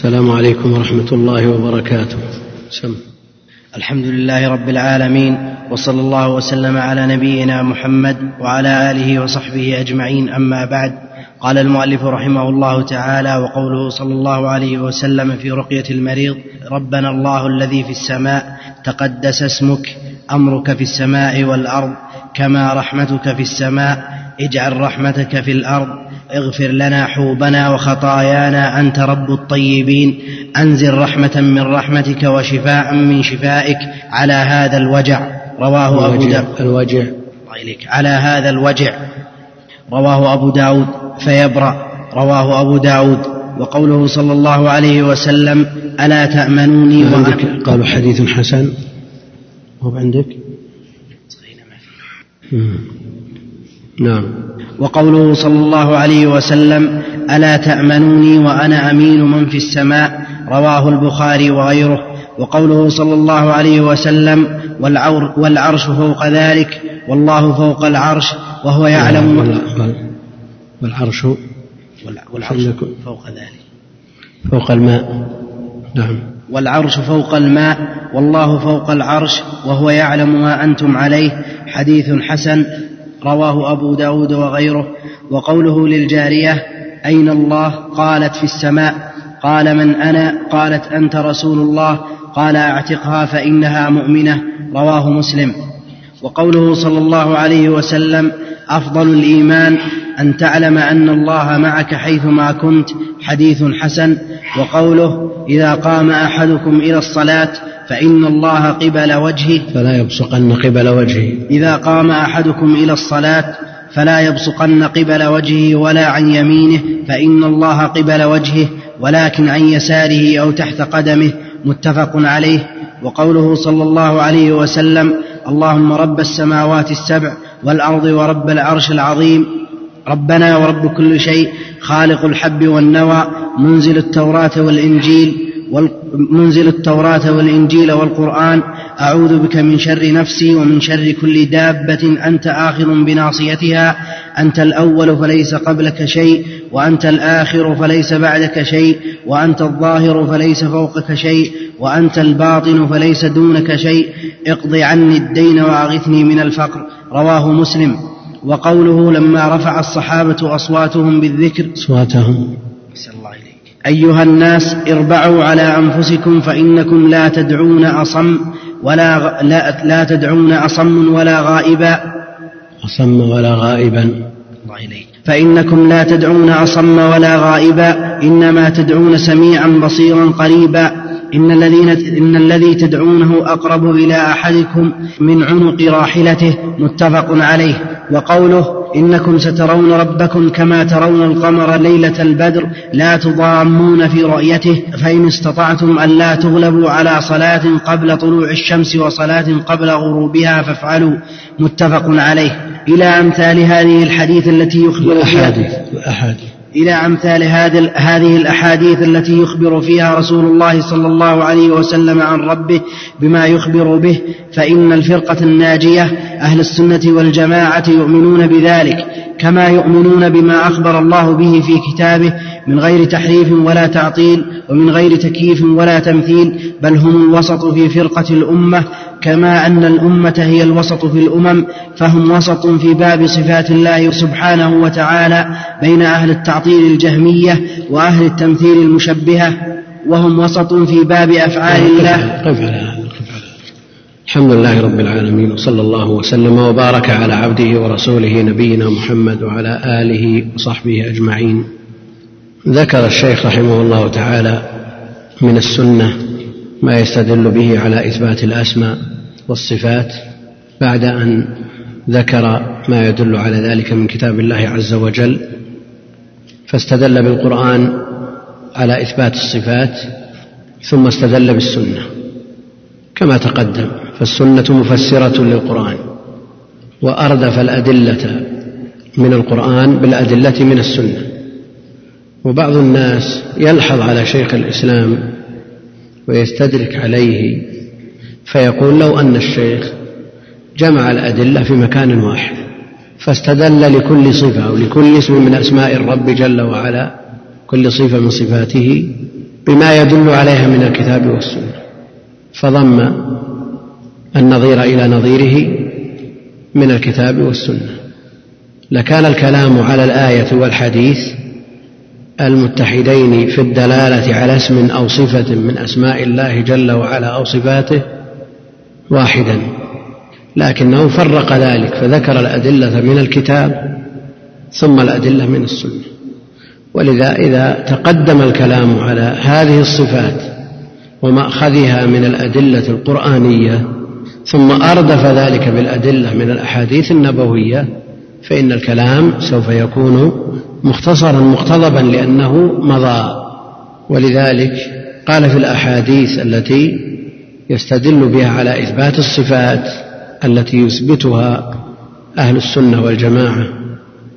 السلام عليكم ورحمة الله وبركاته سم. الحمد لله رب العالمين وصلى الله وسلم على نبينا محمد وعلى آله وصحبه أجمعين أما بعد قال المؤلف رحمه الله تعالى وقوله صلى الله عليه وسلم في رقية المريض ربنا الله الذي في السماء تقدس اسمك أمرك في السماء والأرض كما رحمتك في السماء اجعل رحمتك في الأرض اغفر لنا حوبنا وخطايانا أنت رب الطيبين أنزل رحمة من رحمتك وشفاء من شفائك على هذا الوجع. رواه أبو داود. الوجع. إليك. على هذا الوجع. رواه أبو داود فيبرأ. رواه أبو داود. وقوله صلى الله عليه وسلم ألا تأمنوني عندك؟ قالوا حديث حسن. هو عندك. نعم. وقوله صلى الله عليه وسلم ألا تأمنوني وأنا أمين من في السماء؟ رواه البخاري وغيره. وقوله صلى الله عليه وسلم والعور والعرش فوق ذلك والله فوق العرش وهو يعلم والعرش والعرش فوق ذلك. فوق الماء. نعم. والعرش فوق الماء والله فوق العرش وهو يعلم ما أنتم عليه. حديث حسن رواه أبو داود وغيره. وقوله للجارية أين الله؟ قالت في السماء. قال من أنا؟ قالت أنت رسول الله. قال أعتقها فإنها مؤمنة. رواه مسلم. وقوله صلى الله عليه وسلم أفضل الإيمان أن تعلم أن الله معك حيثما كنت حديث حسن. وقوله إذا قام أحدكم إلى الصلاة فإن الله قبل وجهه. فلا يبصقن قبل وجهه. إذا قام أحدكم إلى الصلاة فلا يبصقن قبل وجهه ولا عن يمينه فإن الله قبل وجهه ولكن عن يساره أو تحت قدمه. متفق عليه. وقوله صلى الله عليه وسلم اللهم رب السماوات السبع والأرض ورب العرش العظيم. ربنا ورب كل شيء خالق الحب والنوى منزل التوراة والإنجيل. منزل التوراة والإنجيل والقرآن أعوذ بك من شر نفسي ومن شر كل دابة أنت آخذ بناصيتها أنت الأول فليس قبلك شيء وأنت الآخر فليس بعدك شيء وأنت الظاهر فليس فوقك شيء وأنت الباطن فليس دونك شيء اقض عني الدين وأغثني من الفقر. رواه مسلم. وقوله لما رفع الصحابة أصواتهم بالذكر أصواتهم. الله إليك. أيها الناس اربعوا على أنفسكم فإنكم لا تدعون أصم ولا لا, لا تدعون أصم ولا غائبا. أصم ولا غائبا. فإنكم لا تدعون أصم ولا غائبا إنما تدعون سميعا بصيرا قريبا. إن الذين إن الذي تدعونه أقرب إلى أحدكم من عنق راحلته متفق عليه وقوله إنكم سترون ربكم كما ترون القمر ليلة البدر لا تضامون في رؤيته فإن استطعتم أن لا تغلبوا على صلاة قبل طلوع الشمس وصلاة قبل غروبها فافعلوا متفق عليه. إلى أمثال هذه الحديث التي يخبر الأحاديث الأحاديث إلى أمثال هذه الأحاديث التي يخبر فيها رسول الله صلى الله عليه وسلم عن ربه بما يخبر به فإن الفرقة الناجية أهل السنة والجماعة يؤمنون بذلك كما يؤمنون بما أخبر الله به في كتابه من غير تحريف ولا تعطيل ومن غير تكييف ولا تمثيل بل هم الوسط في فرقة الأمة كما أن الأمة هي الوسط في الأمم فهم وسط في باب صفات الله سبحانه وتعالى بين أهل التعطيل الجهمية وأهل التمثيل المشبهة وهم وسط في باب أفعال الله. قف على هذا الحمد لله رب العالمين وصلى الله وسلم وبارك على عبده ورسوله نبينا محمد وعلى آله وصحبه أجمعين. ذكر الشيخ رحمه الله تعالى من السنة ما يستدل به على إثبات الأسماء والصفات بعد أن ذكر ما يدل على ذلك من كتاب الله عز وجل فاستدل بالقرآن على إثبات الصفات ثم استدل بالسنة. كما تقدم فالسنة مفسرة للقرآن وأردف الأدلة من القرآن بالأدلة من السنة. وبعض الناس يلحظ على شيخ الإسلام ويستدرك عليه فيقول لو أن الشيخ جمع الأدلة في مكان واحد فاستدل لكل صفة أو لكل اسم من أسماء الرب جل وعلا كل صفة من صفاته بما يدل عليها من الكتاب والسنة. فضم النظير إلى نظيره من الكتاب والسنة. لكان الكلام على الآية والحديث المتحدين في الدلالة على اسم أو صفة من أسماء الله جل وعلا أو صفاته واحدا لكنه فرق ذلك فذكر الأدلة من الكتاب ثم الأدلة من السنة. ولذا إذا تقدم الكلام على هذه الصفات ومأخذها من الأدلة القرآنية ثم أردف ذلك بالأدلة من الأحاديث النبوية فإن الكلام سوف يكون مختصرا مقتضبا لأنه مضى. ولذلك قال في الأحاديث التي يستدل بها على إثبات الصفات التي يثبتها أهل السنة والجماعة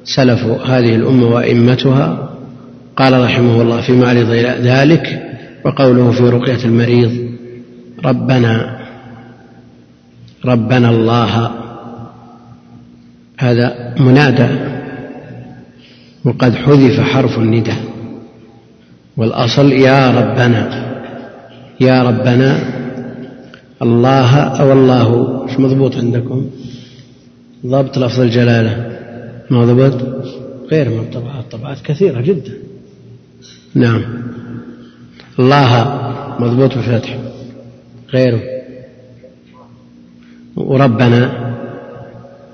سلف هذه الأمة وأئمتها. قال رحمه الله في معرض ذلك وقوله في رقية المريض ربنا ربنا الله هذا منادى وقد حذف حرف النداء والأصل يا ربنا يا ربنا الله أو الله مش مضبوط عندكم؟ ضبط لفظ الجلالة مضبوط غير من طبعات طبعات كثيرة جدا. نعم. الله مضبوط بفتح غيره. وربنا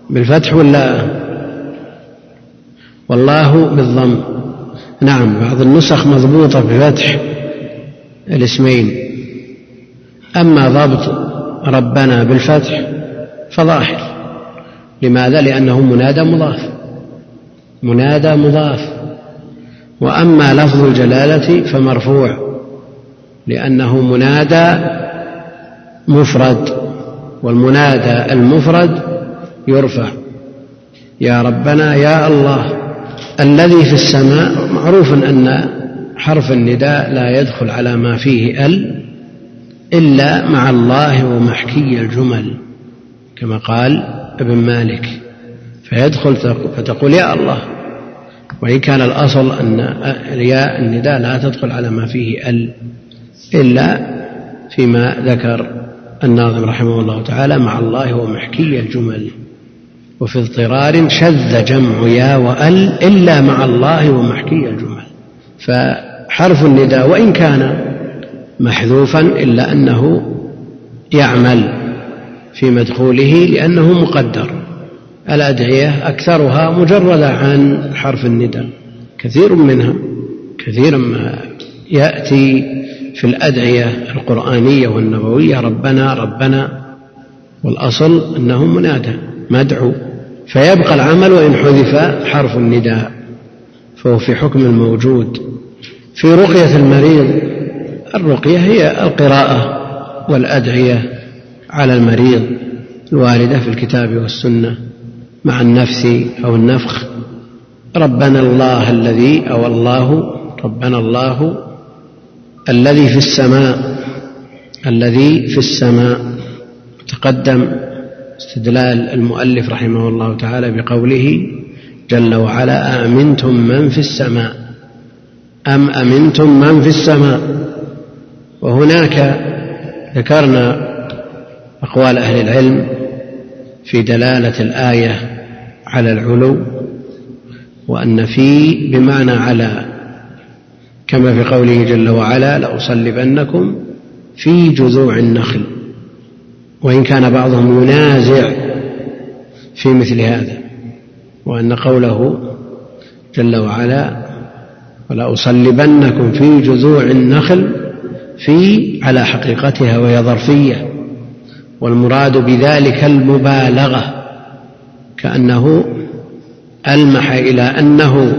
بالفتح ولا والله بالضم. نعم بعض النسخ مضبوطة بفتح الاسمين. أما ضبط ربنا بالفتح فظاهر. لماذا؟ لأنه منادى مضاف. منادى مضاف. وأما لفظ الجلالة فمرفوع. لأنه منادى مفرد. والمنادى المفرد يرفع. يا ربنا يا الله الذي في السماء معروف أن حرف النداء لا يدخل على ما فيه ال إلا مع الله ومحكي الجمل كما قال ابن مالك. فيدخل فتقول يا الله. وإن كان الأصل أن ياء النداء لا تدخل على ما فيه ال إلا فيما ذكر الناظم رحمه الله تعالى مع الله ومحكي الجمل. وفي اضطرار شذ جمع يا وأل إلا مع الله ومحكي الجمل. فحرف النداء وإن كان محذوفا إلا أنه يعمل في مدخوله لأنه مقدر. الأدعية أكثرها مجردة عن حرف النداء. كثير منها كثيرا ما يأتي في الأدعية القرآنية والنبوية ربنا ربنا والأصل أنه منادى مدعو. فيبقى العمل وإن حذف حرف النداء فهو في حكم الموجود. في رقية المريض الرقية هي القراءة والأدعية على المريض الواردة في الكتاب والسنة مع النفس أو النفخ. ربنا الله الذي أو الله ربنا الله الذي في السماء الذي في السماء تقدم استدلال المؤلف رحمه الله تعالى بقوله جل وعلا أأمنتم من في السماء؟ أم أمنتم من في السماء؟ وهناك ذكرنا أقوال أهل العلم في دلالة الآية على العلو وأن في بمعنى على كما في قوله جل وعلا لأصلبنكم في جذوع النخل. وإن كان بعضهم ينازع في مثل هذا وأن قوله جل وعلا ولأصلبنكم في جذوع النخل في على حقيقتها وهي ظرفية والمراد بذلك المبالغة كأنه ألمح إلى أنه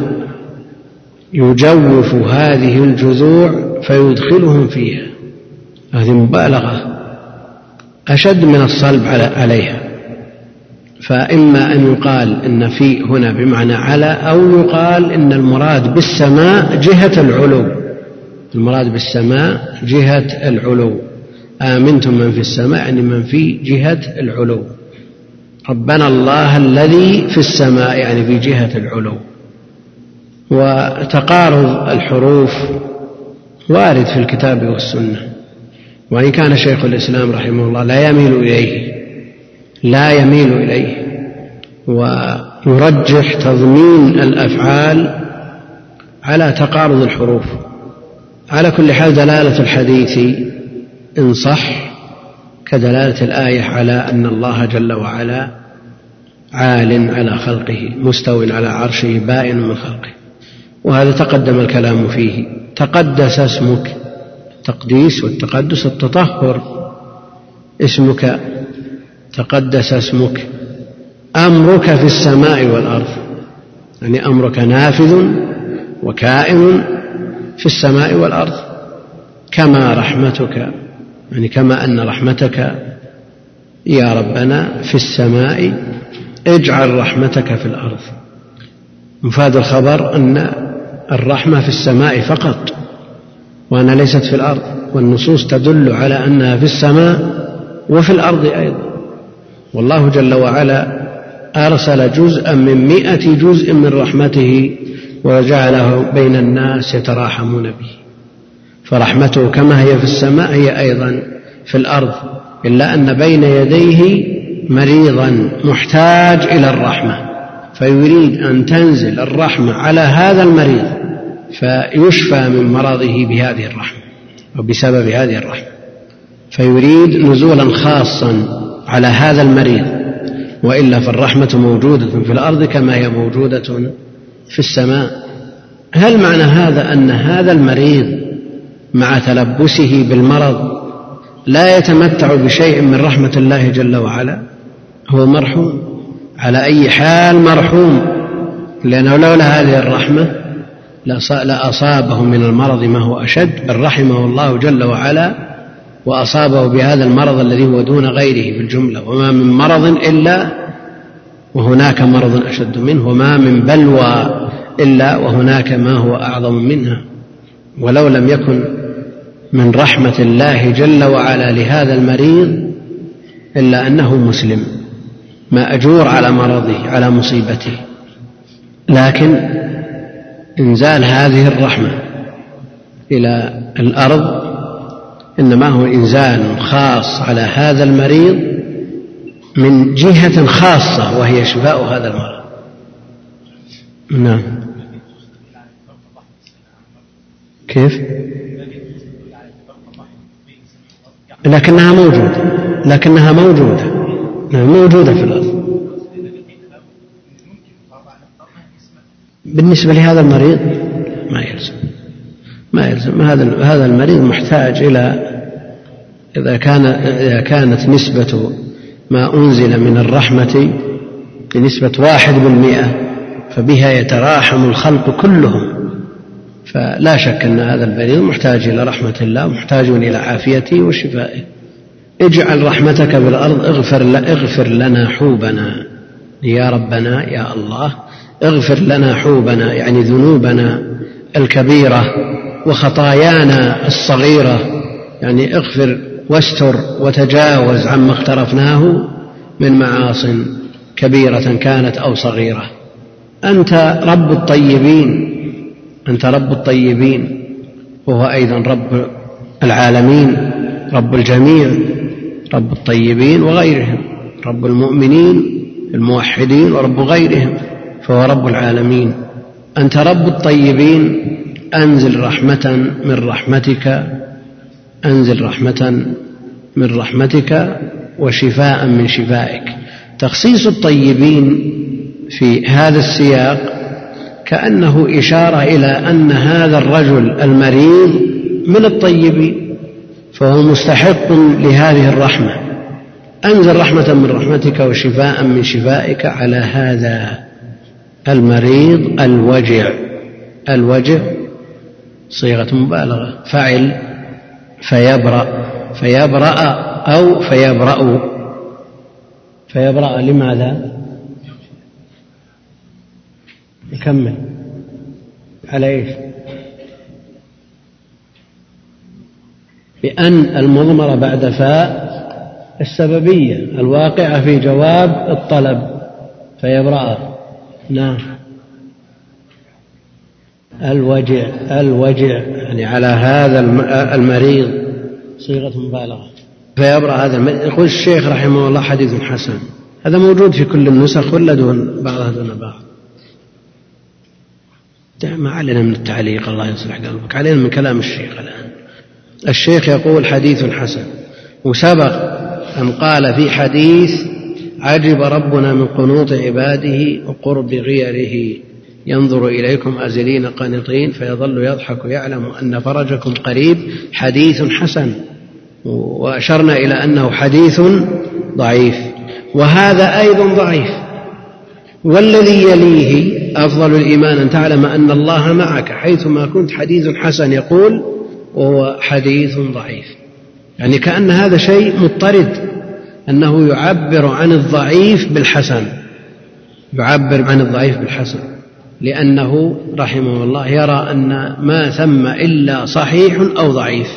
يجوف هذه الجذوع فيدخلهم فيها. هذه مبالغة. أشد من الصلب عليها. فإما أن يقال إن في هنا بمعنى على أو يقال إن المراد بالسماء جهة العلو. المراد بالسماء جهة العلو. آمنتم من في السماء يعني من في جهة العلو. ربنا الله الذي في السماء يعني في جهة العلو. وتقارب الحروف وارد في الكتاب والسنة. وإن كان شيخ الإسلام رحمه الله لا يميل إليه لا يميل إليه ويرجح تضمين الأفعال على تقارض الحروف. على كل حال دلالة الحديث إن صح كدلالة الآية على أن الله جل وعلا عال على خلقه مستو على عرشه بائن من خلقه. وهذا تقدم الكلام فيه. تقدس اسمك. تقديس والتقدس التطهر. اسمك تقدس اسمك. أمرك في السماء والأرض. يعني أمرك نافذ وكائن في السماء والأرض. كما رحمتك يعني كما أن رحمتك يا ربنا في السماء. اجعل رحمتك في الأرض. مفاد الخبر أن الرحمة في السماء فقط. وأنها ليست في الأرض والنصوص تدل على أنها في السماء وفي الأرض أيضا. والله جل وعلا أرسل جزءا من مائه جزء من رحمته وجعله بين الناس يتراحمون به. فرحمته كما هي في السماء هي أيضا في الأرض إلا أن بين يديه مريضا محتاج إلى الرحمة. فيريد أن تنزل الرحمة على هذا المريض. فيشفى من مرضه بهذه الرحمة أو بسبب هذه الرحمة. فيريد نزولا خاصا على هذا المريض وإلا فالرحمة موجودة في الأرض كما هي موجودة في السماء. هل معنى هذا أن هذا المريض مع تلبسه بالمرض لا يتمتع بشيء من رحمة الله جل وعلا؟ هو مرحوم. على أي حال مرحوم؟ لأنه لولا هذه الرحمة لاصابه من المرض ما هو أشد بل رحمه الله جل وعلا وأصابه بهذا المرض الذي هو دون غيره في الجمله وما من مرض إلا وهناك مرض أشد منه وما من بلوى إلا وهناك ما هو أعظم منها. ولو لم يكن من رحمة الله جل وعلا لهذا المريض إلا أنه مسلم مأجور على مرضه على مصيبته. لكن إنزال هذه الرحمة إلى الأرض إنما هو إنزال خاص على هذا المريض من جهة خاصة وهي شفاء هذا المرض. نعم. كيف؟ لكنها موجودة لكنها موجودة. نعم موجودة في الأرض. بالنسبة لهذا المريض ما يلزم. ما يلزم. هذا هذا المريض محتاج إلى إذا كان إذا كانت نسبة ما أنزل من الرحمة بنسبة واحد بالمئة فبها يتراحم الخلق كلهم. فلا شك أن هذا المريض محتاج إلى رحمة الله محتاج إلى عافيته وشفائه. اجعل رحمتك بالأرض اغفر, اغفر لنا حوبنا. يا ربنا يا الله اغفر لنا حوبنا يعني ذنوبنا الكبيرة وخطايانا الصغيرة يعني اغفر واستر وتجاوز عما اقترفناه من معاص كبيرة كانت أو صغيرة. أنت رب الطيبين أنت رب الطيبين وهو أيضا رب العالمين رب الجميع رب الطيبين وغيرهم رب المؤمنين الموحدين ورب غيرهم. فهو رب العالمين. أنت رب الطيبين أنزل رحمة من رحمتك أنزل رحمة من رحمتك وشفاء من شفائك. تخصيص الطيبين في هذا السياق كأنه إشارة إلى أن هذا الرجل المريض من الطيبين فهو مستحق لهذه الرحمة. أنزل رحمة من رحمتك وشفاء من شفائك على هذا. المريض الوجع. الوجع صيغة مبالغة. فعل فيبرأ. فيبرأ أو فيبرأ. فيبرأ لماذا؟ نكمل على إيش؟ بأن المضمرة بعد فاء السببية الواقعة في جواب الطلب. فيبرأ. نعم. الوجع الوجع يعني على هذا المريض. صيغة مبالغة. فيبرأ هذا المريض يقول الشيخ رحمه الله حديث حسن. هذا موجود في كل النسخ ولا دون بعضها دون بعض؟ ما علينا من التعليق الله يصلح قلبك. علينا من كلام الشيخ الآن. الشيخ يقول حديث حسن. وسبق أن قال في حديث عجب ربنا من قنوط عباده وقرب غيره. ينظر إليكم أزلين قانطين فيظل يضحك يعلم أن فرجكم قريب حديث حسن. وأشرنا إلى أنه حديث ضعيف. وهذا أيضا ضعيف. والذي يليه أفضل الإيمان أن تعلم أن الله معك حيثما كنت حديث حسن يقول وهو حديث ضعيف. يعني كأن هذا شيء مضطرد. أنه يعبر عن الضعيف بالحسن. يعبر عن الضعيف بالحسن. لأنه رحمه الله يرى أن ما ثم إلا صحيح أو ضعيف.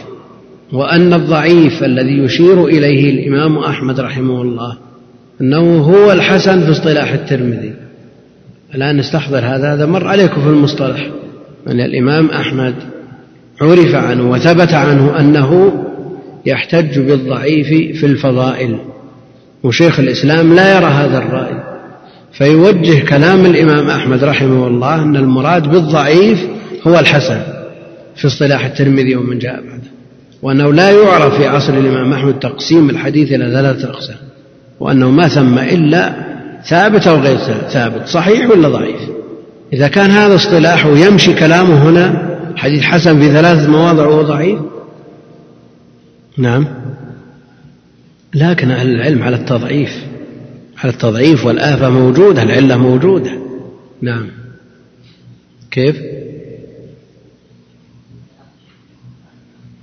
وأن الضعيف الذي يشير إليه الإمام أحمد رحمه الله أنه هو الحسن في اصطلاح الترمذي. الآن نستحضر هذا هذا مر عليكم في المصطلح. أن الإمام أحمد عرف عنه وثبت عنه أنه يحتج بالضعيف في الفضائل. وشيخ الإسلام لا يرى هذا الرأي فيوجه كلام الإمام أحمد رحمه الله أن المراد بالضعيف هو الحسن في اصطلاح الترمذي ومن جاء بعده وأنه لا يعرف في عصر الإمام أحمد تقسيم الحديث إلى ثلاثة أقسام وأنه ما ثم إلا ثابت أو غير ثابت صحيح ولا ضعيف؟ إذا كان هذا اصطلاحه يمشي كلامه هنا حديث حسن في ثلاثة مواضع وهو ضعيف؟ نعم. لكن أهل العلم على التضعيف على التضعيف والآفة موجودة العلة موجودة. نعم. كيف؟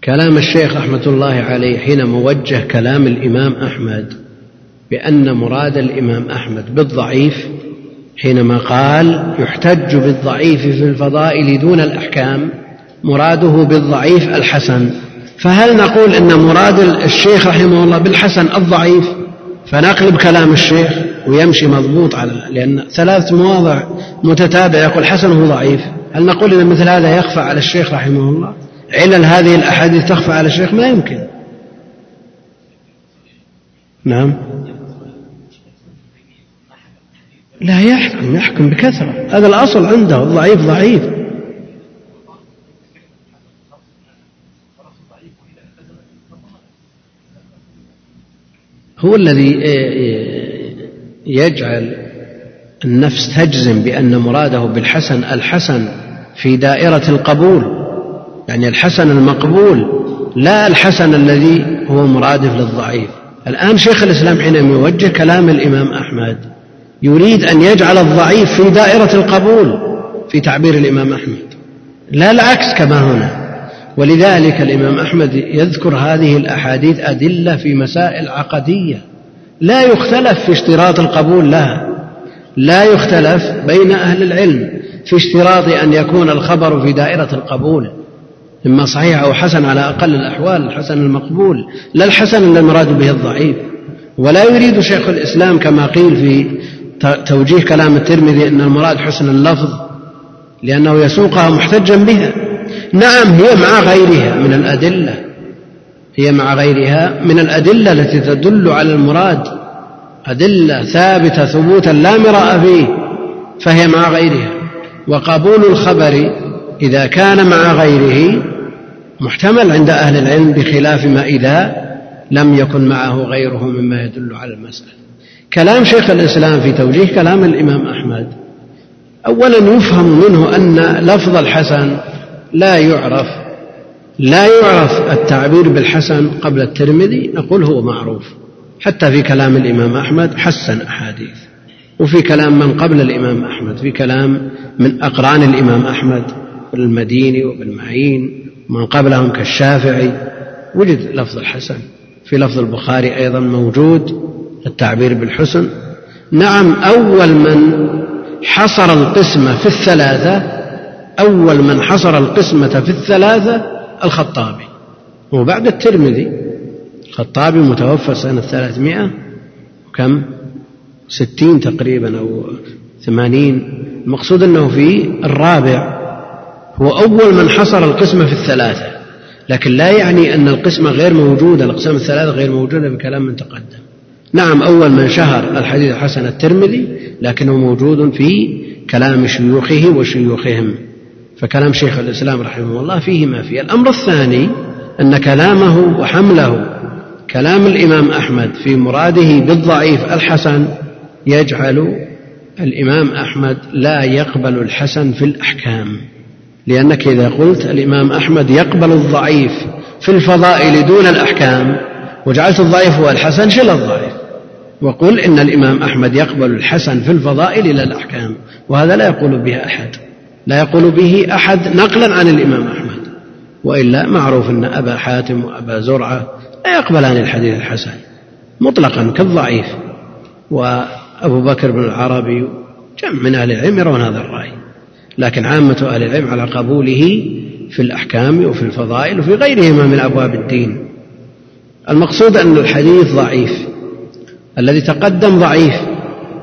كلام الشيخ رحمة الله عليه حين موجه كلام الإمام أحمد بأن مراد الإمام أحمد بالضعيف حينما قال يحتج بالضعيف في الفضائل دون الأحكام مراده بالضعيف الحسن. فهل نقول إن مراد الشيخ رحمه الله بالحسن الضعيف؟ فنقلب كلام الشيخ ويمشي مضبوط على لأن ثلاث مواضع متتابعة يقول حسن هو ضعيف. هل نقول إن مثل هذا يخفى على الشيخ رحمه الله؟ علل هذه الأحاديث تخفى على الشيخ؟ ما يمكن. نعم. لا يحكم يحكم بكثرة. هذا الأصل عنده الضعيف ضعيف. هو الذي يجعل النفس تجزم بأن مراده بالحسن الحسن في دائرة القبول. يعني الحسن المقبول لا الحسن الذي هو مرادف للضعيف. الآن شيخ الإسلام حينما يوجه كلام الإمام أحمد يريد أن يجعل الضعيف في دائرة القبول في تعبير الإمام أحمد. لا العكس كما هنا. ولذلك الإمام أحمد يذكر هذه الأحاديث أدلة في مسائل عقدية. لا يختلف في اشتراط القبول لها. لا يختلف بين أهل العلم في اشتراط أن يكون الخبر في دائرة القبول إما صحيح أو حسن على أقل الأحوال الحسن المقبول لا الحسن المراد به الضعيف. ولا يريد شيخ الإسلام كما قيل في توجيه كلام الترمذي أن المراد حسن اللفظ لأنه يسوقها محتجا بها. نعم هي مع غيرها من الأدلة. هي مع غيرها من الأدلة التي تدل على المراد. أدلة ثابتة ثبوتا لا مراء فيه فهي مع غيرها. وقبول الخبر إذا كان مع غيره محتمل عند أهل العلم بخلاف ما إذا لم يكن معه غيره مما يدل على المسألة. كلام شيخ الإسلام في توجيه كلام الإمام أحمد أولا يفهم منه أن لفظ الحسن لا يعرف لا يعرف التعبير بالحسن قبل الترمذي نقول هو معروف. حتى في كلام الإمام أحمد حسن أحاديث. وفي كلام من قبل الإمام أحمد في كلام من أقران الإمام أحمد المديني وابن معين ومن قبلهم كالشافعي. وجد لفظ الحسن. في لفظ البخاري أيضا موجود التعبير بالحسن. نعم أول من حصر القسمة في الثلاثة أول من حصر القسمة في الثلاثة الخطابي. وبعد الترمذي. الخطابي متوفى سنة ثلاثمائة وكم؟ ستين تقريبا أو ثمانين. المقصود أنه في الرابع. هو أول من حصر القسمة في الثلاثة. لكن لا يعني أن القسمة غير موجودة الأقسام الثلاثة غير موجودة بكلام من تقدم. نعم أول من شهر الحديث الحسن الترمذي لكنه موجود في كلام شيوخه وشيوخهم. فكلام شيخ الإسلام رحمه الله فيه ما فيه. الأمر الثاني أن كلامه وحمله كلام الإمام أحمد في مراده بالضعيف الحسن يجعل الإمام أحمد لا يقبل الحسن في الأحكام. لأنك إذا قلت الإمام أحمد يقبل الضعيف في الفضائل دون الأحكام وجعلت الضعيف هو الحسن شل الضعيف. وقل إن الإمام أحمد يقبل الحسن في الفضائل إلى الأحكام وهذا لا يقول به أحد. لا يقول به أحد نقلا عن الإمام أحمد وإلا معروف أن أبا حاتم وأبا زرعة لا يقبلان الحديث الحسن مطلقا كالضعيف وأبو بكر بن العربي جمع من أهل العلم يرون هذا الرأي لكن عامة أهل العلم على قبوله في الأحكام وفي الفضائل وفي غيرهما من أبواب الدين. المقصود أن الحديث ضعيف الذي تقدم ضعيف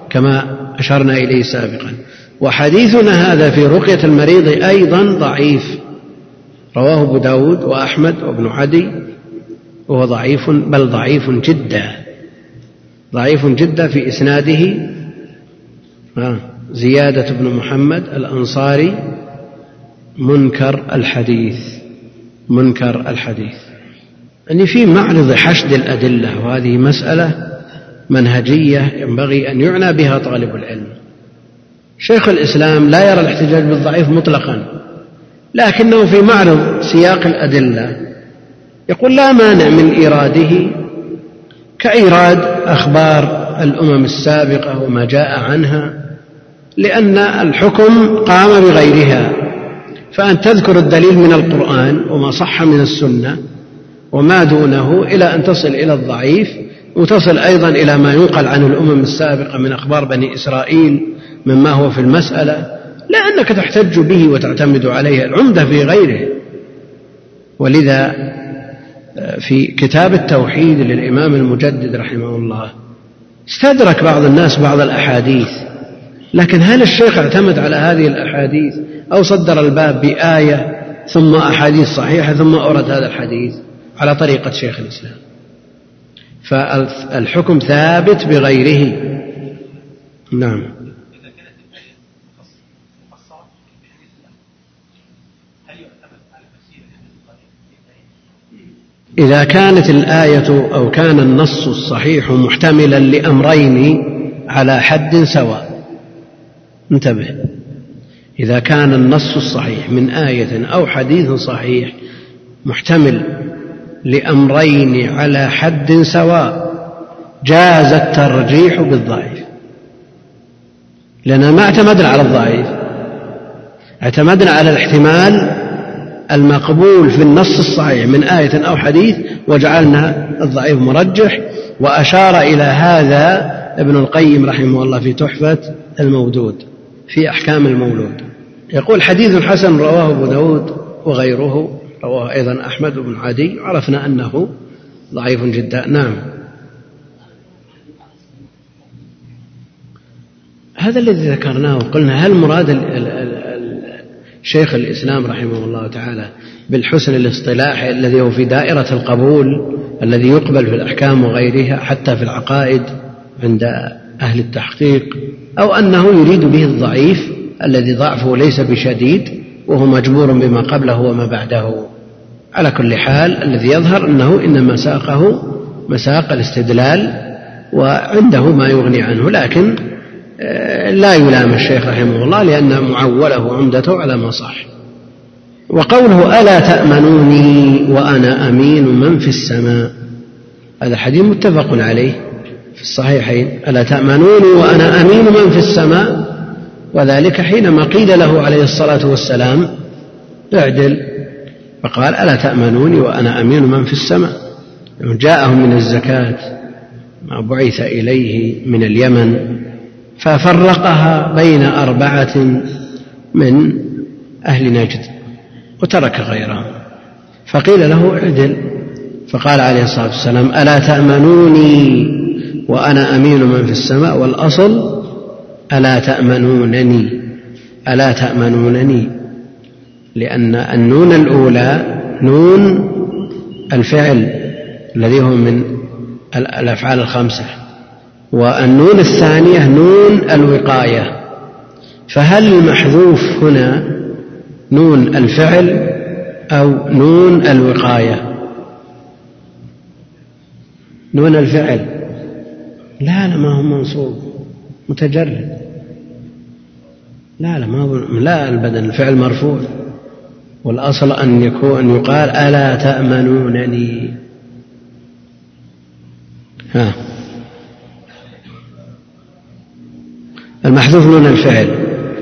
كما أشرنا إليه سابقا. وحديثنا هذا في رقية المريض أيضا ضعيف. رواه أبو داود وأحمد وابن عدي. وهو ضعيف بل ضعيف جدا. ضعيف جدا في إسناده. زيادة بن محمد الأنصاري. منكر الحديث. منكر الحديث. أني في معرض حشد الأدلة وهذه مسألة منهجية ينبغي أن يعنى بها طالب العلم. شيخ الإسلام لا يرى الاحتجاج بالضعيف مطلقا لكنه في معرض سياق الأدلة. يقول لا مانع من إيراده كإيراد أخبار الأمم السابقة وما جاء عنها لأن الحكم قام بغيرها. فأن تذكر الدليل من القرآن وما صح من السنة وما دونه إلى أن تصل إلى الضعيف وتصل أيضا إلى ما ينقل عن الأمم السابقة من أخبار بني إسرائيل مما هو في المسألة لأنك تحتج به وتعتمد عليه العمدة في غيره. ولذا آه، في كتاب التوحيد للإمام المجدد رحمه الله استدرك بعض الناس بعض الأحاديث لكن هل الشيخ اعتمد على هذه الأحاديث؟ أو صدر الباب بآية ثم أحاديث صحيحة ثم أورد هذا الحديث على طريقة شيخ الإسلام. فالحكم ثابت بغيره. نعم. إذا كانت الآية أو كان النص الصحيح محتملا لأمرين على حد سواء. انتبه. إذا كان النص الصحيح من آية أو حديث صحيح محتمل لأمرين على حد سواء جاز الترجيح بالضعيف. لأننا ما اعتمدنا على الضعيف اعتمدنا على الاحتمال المقبول في النص الصحيح من آية أو حديث وجعلنا الضعيف مرجح وأشار إلى هذا ابن القيم رحمه الله في تحفة المودود في أحكام المولود. يقول حديث حسن رواه أبو داود وغيره رواه أيضا أحمد بن عدي عرفنا أنه ضعيف جدا. نعم. هذا الذي ذكرناه قلنا هل مراد شيخ الإسلام رحمه الله تعالى بالحسن الاصطلاحي الذي هو في دائرة القبول الذي يقبل في الأحكام وغيرها حتى في العقائد عند أهل التحقيق أو أنه يريد به الضعيف الذي ضعفه ليس بشديد وهو مجبور بما قبله وما بعده. على كل حال الذي يظهر أنه إنما ساقه مساق الاستدلال وعنده ما يغني عنه لكن لا يلام الشيخ رحمه الله لأن معوله عمدته على ما صح. وقوله ألا تأمنوني وأنا أمين من في السماء؟ هذا الحديث متفق عليه في الصحيحين. ألا تأمنوني وأنا أمين من في السماء؟ وذلك حينما قيل له عليه الصلاة والسلام اعدل. فقال ألا تأمنوني وأنا أمين من في السماء؟ جاءهم من الزكاة ما بعث إليه من اليمن. ففرقها بين أربعة من أهل نجد وترك غيرهم. فقيل له اعدل. فقال عليه الصلاة والسلام ألا تأمنوني وأنا أمين من في السماء والأصل؟ ألا تأمنونني؟ ألا تأمنونني؟ لأن النون الأولى نون الفعل الذي هو من الأفعال الخمسة. والنون الثانية نون الوقاية. فهل المحذوف هنا نون الفعل أو نون الوقاية؟ نون الفعل. لا لا ما هو منصوب. متجرد. لا لا ما هو لا البدن الفعل مرفوع. والأصل أن يكون أن يقال ألا تأمنونني. ها. المحذوف نون الفعل.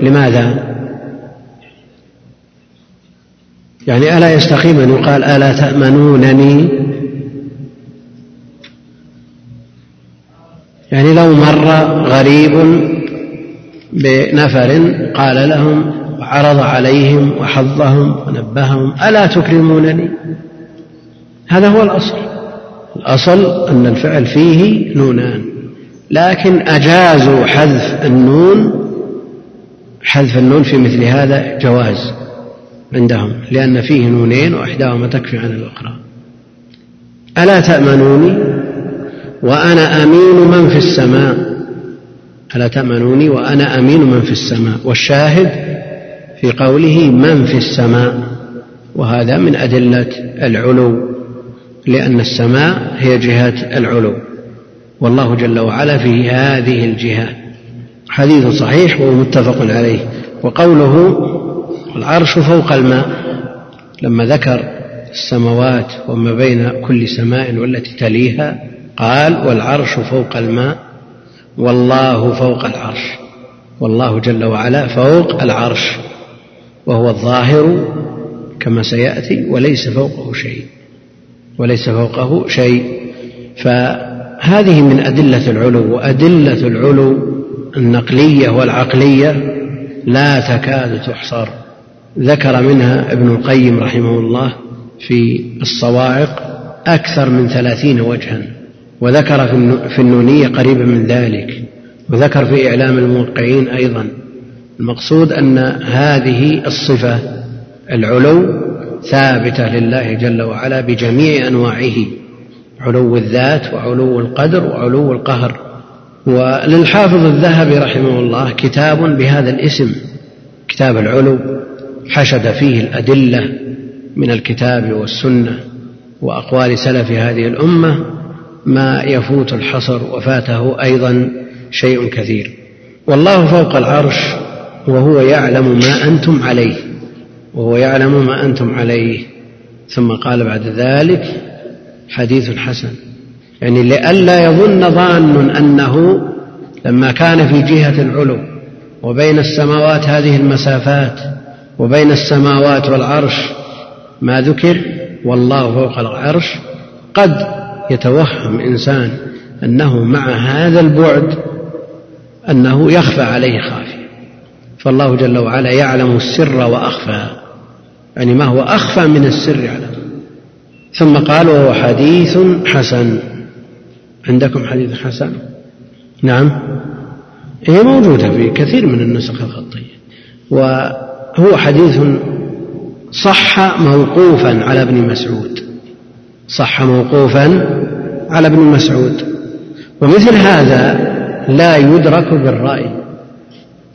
لماذا؟ يعني ألا يستقيم أن يقال ألا تأمنونني؟ يعني لو مر غريب بنفر قال لهم وعرض عليهم وحظهم ونبههم ألا تكرمونني؟ هذا هو الأصل. الأصل أن الفعل فيه نونان. لكن أجازوا حذف النون حذف النون في مثل هذا جواز عندهم لأن فيه نونين وإحداهما تكفي عن الأخرى. ألا تأمنوني؟ وأنا أمين من في السماء. ألا تأمنوني؟ وأنا أمين من في السماء. والشاهد في قوله من في السماء. وهذا من أدلة العلو لأن السماء هي جهة العلو. والله جل وعلا في هذه الجهة. حديث صحيح ومتفق عليه. وقوله العرش فوق الماء. لما ذكر السماوات وما بين كل سماء والتي تليها قال والعرش فوق الماء والله فوق العرش. والله جل وعلا فوق العرش. وهو الظاهر كما سيأتي وليس فوقه شيء. وليس فوقه شيء. فهذه من أدلة العلو وأدلة العلو النقلية والعقلية لا تكاد تحصر. ذكر منها ابن القيم رحمه الله في الصواعق أكثر من ثلاثين وجها وذكر في النونية قريبا من ذلك وذكر في إعلام الموقعين أيضا. المقصود أن هذه الصفة العلو ثابتة لله جل وعلا بجميع أنواعه. علو الذات وعلو القدر وعلو القهر. وللحافظ الذهبي رحمه الله كتاب بهذا الاسم كتاب العلو حشد فيه الأدلة من الكتاب والسنة وأقوال سلف هذه الأمة ما يفوت الحصر وفاته أيضا شيء كثير. والله فوق العرش وهو يعلم ما أنتم عليه وهو يعلم ما أنتم عليه. ثم قال بعد ذلك حديث حسن. يعني لئلا يظن ظان أنه لما كان في جهة العلو وبين السماوات هذه المسافات وبين السماوات والعرش ما ذكر والله فوق العرش قد يتوهم إنسان أنه مع هذا البعد أنه يخفى عليه خافية. فالله جل وعلا يعلم السر وأخفى. يعني ما هو أخفى من السر يعلم ثم قال وهو حديث حسن. عندكم حديث حسن؟ نعم. هي موجودة في كثير من النسخ الخطية. وهو حديث صح موقوفا على ابن مسعود. صح موقوفا على ابن مسعود. ومثل هذا لا يدرك بالرأي.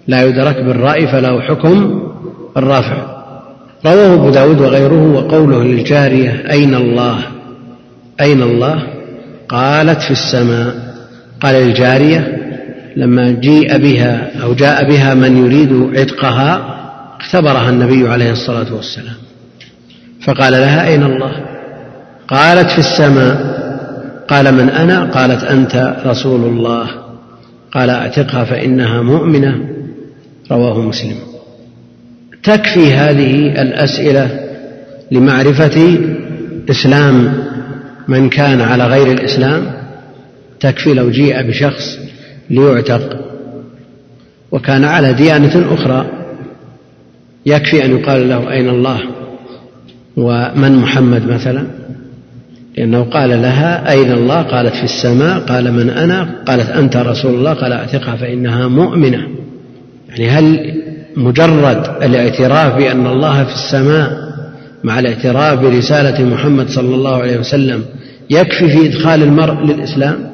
لا يدرك بالرأي فله حكم الرافع. رواه أبو داود وغيره وقوله للجارية أين الله؟ أين الله؟ قالت في السماء. قال للجارية لما جيء بها أو جاء بها من يريد عتقها اختبرها النبي عليه الصلاة والسلام. فقال لها أين الله؟ قالت في السماء. قال من أنا؟ قالت أنت رسول الله. قال أعتقها فإنها مؤمنة. رواه مسلم. تكفي هذه الأسئلة لمعرفة إسلام من كان على غير الإسلام؟ تكفي لو جيء بشخص ليعتق وكان على ديانة أخرى. يكفي أن يقال له أين الله ومن محمد مثلا؟ لأنه قال لها أين الله؟ قالت في السماء. قال من أنا؟ قالت أنت رسول الله. قال أعتقها فإنها مؤمنة. يعني هل مجرد الاعتراف بأن الله في السماء مع الاعتراف برسالة محمد صلى الله عليه وسلم يكفي في إدخال المرء للإسلام؟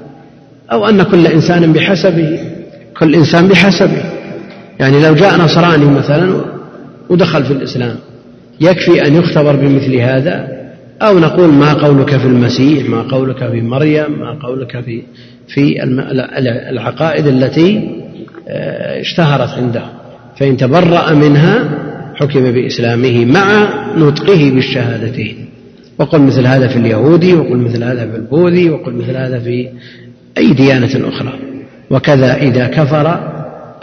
أو أن كل إنسان بحسبه كل إنسان بحسبه. يعني لو جاء نصراني مثلا ودخل في الإسلام يكفي أن يختبر بمثل هذا؟ أو نقول ما قولك في المسيح ما قولك في مريم ما قولك في في العقائد التي آه، اشتهرت عنده. فإن تبرأ منها حكم بإسلامه مع نطقه بالشهادتين وقل مثل هذا في اليهودي وقل مثل هذا في البوذي وقل مثل هذا في أي ديانة أخرى. وكذا إذا كفر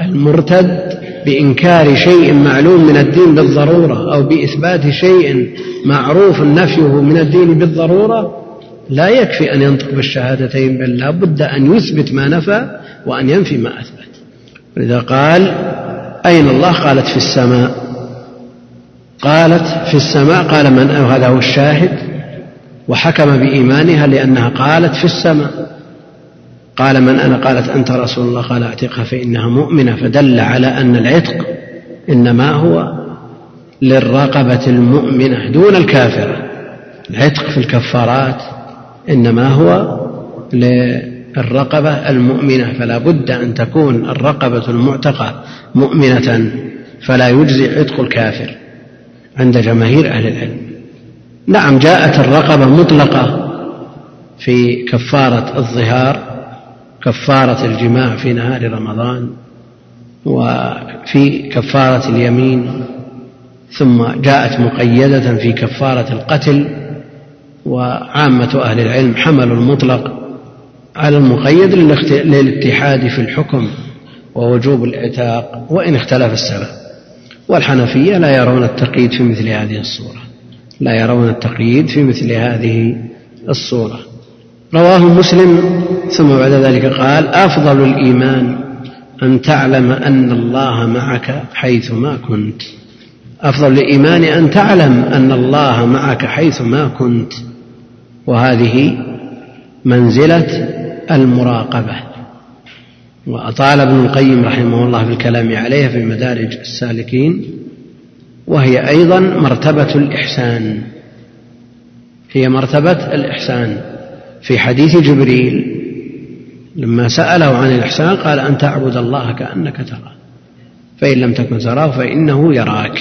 المرتد بإنكار شيء معلوم من الدين بالضرورة أو بإثبات شيء معروف نفيه من الدين بالضرورة لا يكفي أن ينطق بالشهادتين بل لا بد أن يثبت ما نفى وأن ينفي ما أثبت. ولذا قال أين الله؟ قالت في السماء. قالت في السماء. قال من؟ هذا هو الشاهد. وحكم بإيمانها لأنها قالت في السماء. قال من؟ أنا. قالت أنت رسول الله. قال أعتقها فإنها مؤمنة. فدل على أن العتق إنما هو للرقبة المؤمنة دون الكافرة. العتق في الكفارات إنما هو للرقبة المؤمنة فلا بد أن تكون الرقبة المعتقة مؤمنة فلا يجزي عتق الكافر عند جماهير أهل العلم. نعم جاءت الرقبة مطلقة في كفارة الظهار كفارة الجماع في نهار رمضان وفي كفارة اليمين ثم جاءت مقيدة في كفارة القتل وعامة أهل العلم حملوا المطلق على المقيد للاتحاد في الحكم ووجوب العتاق وإن اختلف السبب. والحنفية لا يرون التقييد في مثل هذه الصورة. لا يرون التقييد في مثل هذه الصورة. رواه مسلم ثم بعد ذلك قال أفضل الإيمان أن تعلم أن الله معك حيثما كنت. أفضل الإيمان أن تعلم أن الله معك حيثما كنت. وهذه منزلة المراقبة. وأطال ابن القيم رحمه الله في الكلام عليها في مدارج السالكين وهي أيضا مرتبة الإحسان. هي مرتبة الإحسان. في حديث جبريل لما سأله عن الإحسان قال أن تعبد الله كأنك تراه فإن لم تكن تراه فإنه يراك.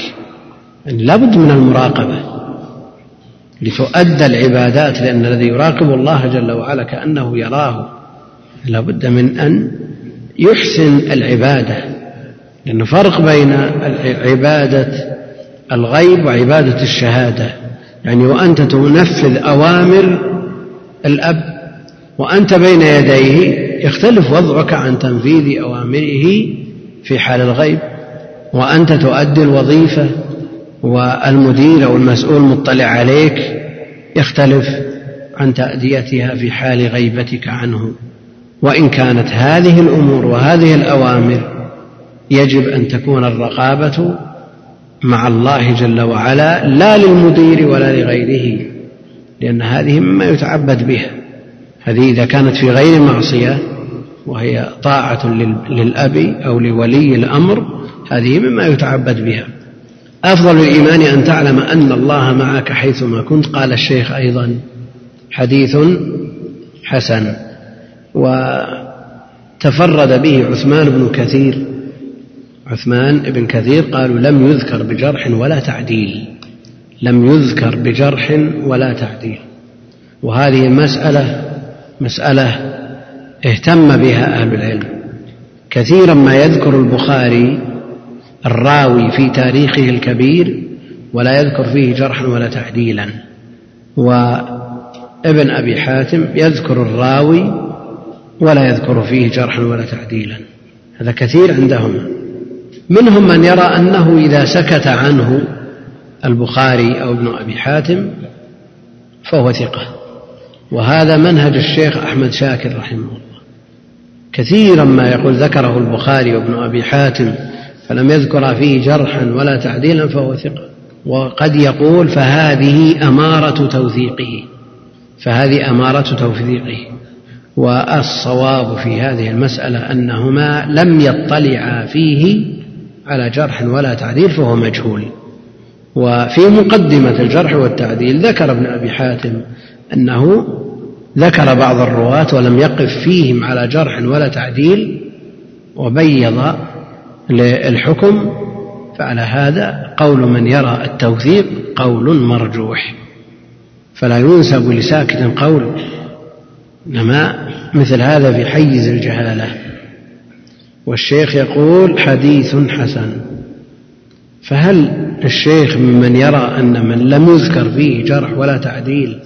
يعني لابد من المراقبة. لتؤدى العبادات لأن الذي يراقب الله جل وعلا كأنه يراه. لابد من أن يحسن العبادة لأن فرق بين عبادة الغيب وعبادة الشهادة. يعني وأنت تنفذ أوامر الأب وأنت بين يديه يختلف وضعك عن تنفيذ أوامره في حال الغيب وأنت تؤدي الوظيفة والمدير أو المسؤول مطلع عليك يختلف عن تأديتها في حال غيبتك عنه. وإن كانت هذه الأمور وهذه الأوامر يجب أن تكون الرقابة مع الله جل وعلا لا للمدير ولا لغيره لأن هذه مما يتعبد بها. هذه إذا كانت في غير معصية وهي طاعة للأب أو لولي الأمر هذه مما يتعبد بها. أفضل الإيمان أن تعلم أن الله معك حيثما كنت قال الشيخ أيضا. حديث حسن. وتفرد به عثمان بن كثير. عثمان بن كثير قالوا لم يذكر بجرح ولا تعديل. لم يذكر بجرح ولا تعديل. وهذه المسألة مسألة اهتم بها أهل العلم. كثيرا ما يذكر البخاري الراوي في تاريخه الكبير ولا يذكر فيه جرحا ولا تعديلا. وابن أبي حاتم يذكر الراوي ولا يذكر فيه جرحا ولا تعديلا. هذا كثير عندهما منهم من يرى أنه إذا سكت عنه البخاري أو ابن أبي حاتم فهو ثقة. وهذا منهج الشيخ أحمد شاكر رحمه الله. كثيرا ما يقول ذكره البخاري وابن أبي حاتم فلم يذكر فيه جرحا ولا تعديلا فهو ثقة. وقد يقول فهذه أمارة توثيقه فهذه أمارة توثيقه. والصواب في هذه المسألة أنهما لم يطلعا فيه على جرح ولا تعديل فهو مجهول. وفي مقدمة الجرح والتعديل ذكر ابن أبي حاتم أنه ذكر بعض الرواة ولم يقف فيهم على جرح ولا تعديل وبيض للحكم فعلى هذا قول من يرى التوثيق قول مرجوح. فلا ينسب لساكت قول إنما مثل هذا في حيز الجهالة. والشيخ يقول حديث حسن. فهل الشيخ ممن يرى أن من لم يذكر فيه جرح ولا تعديل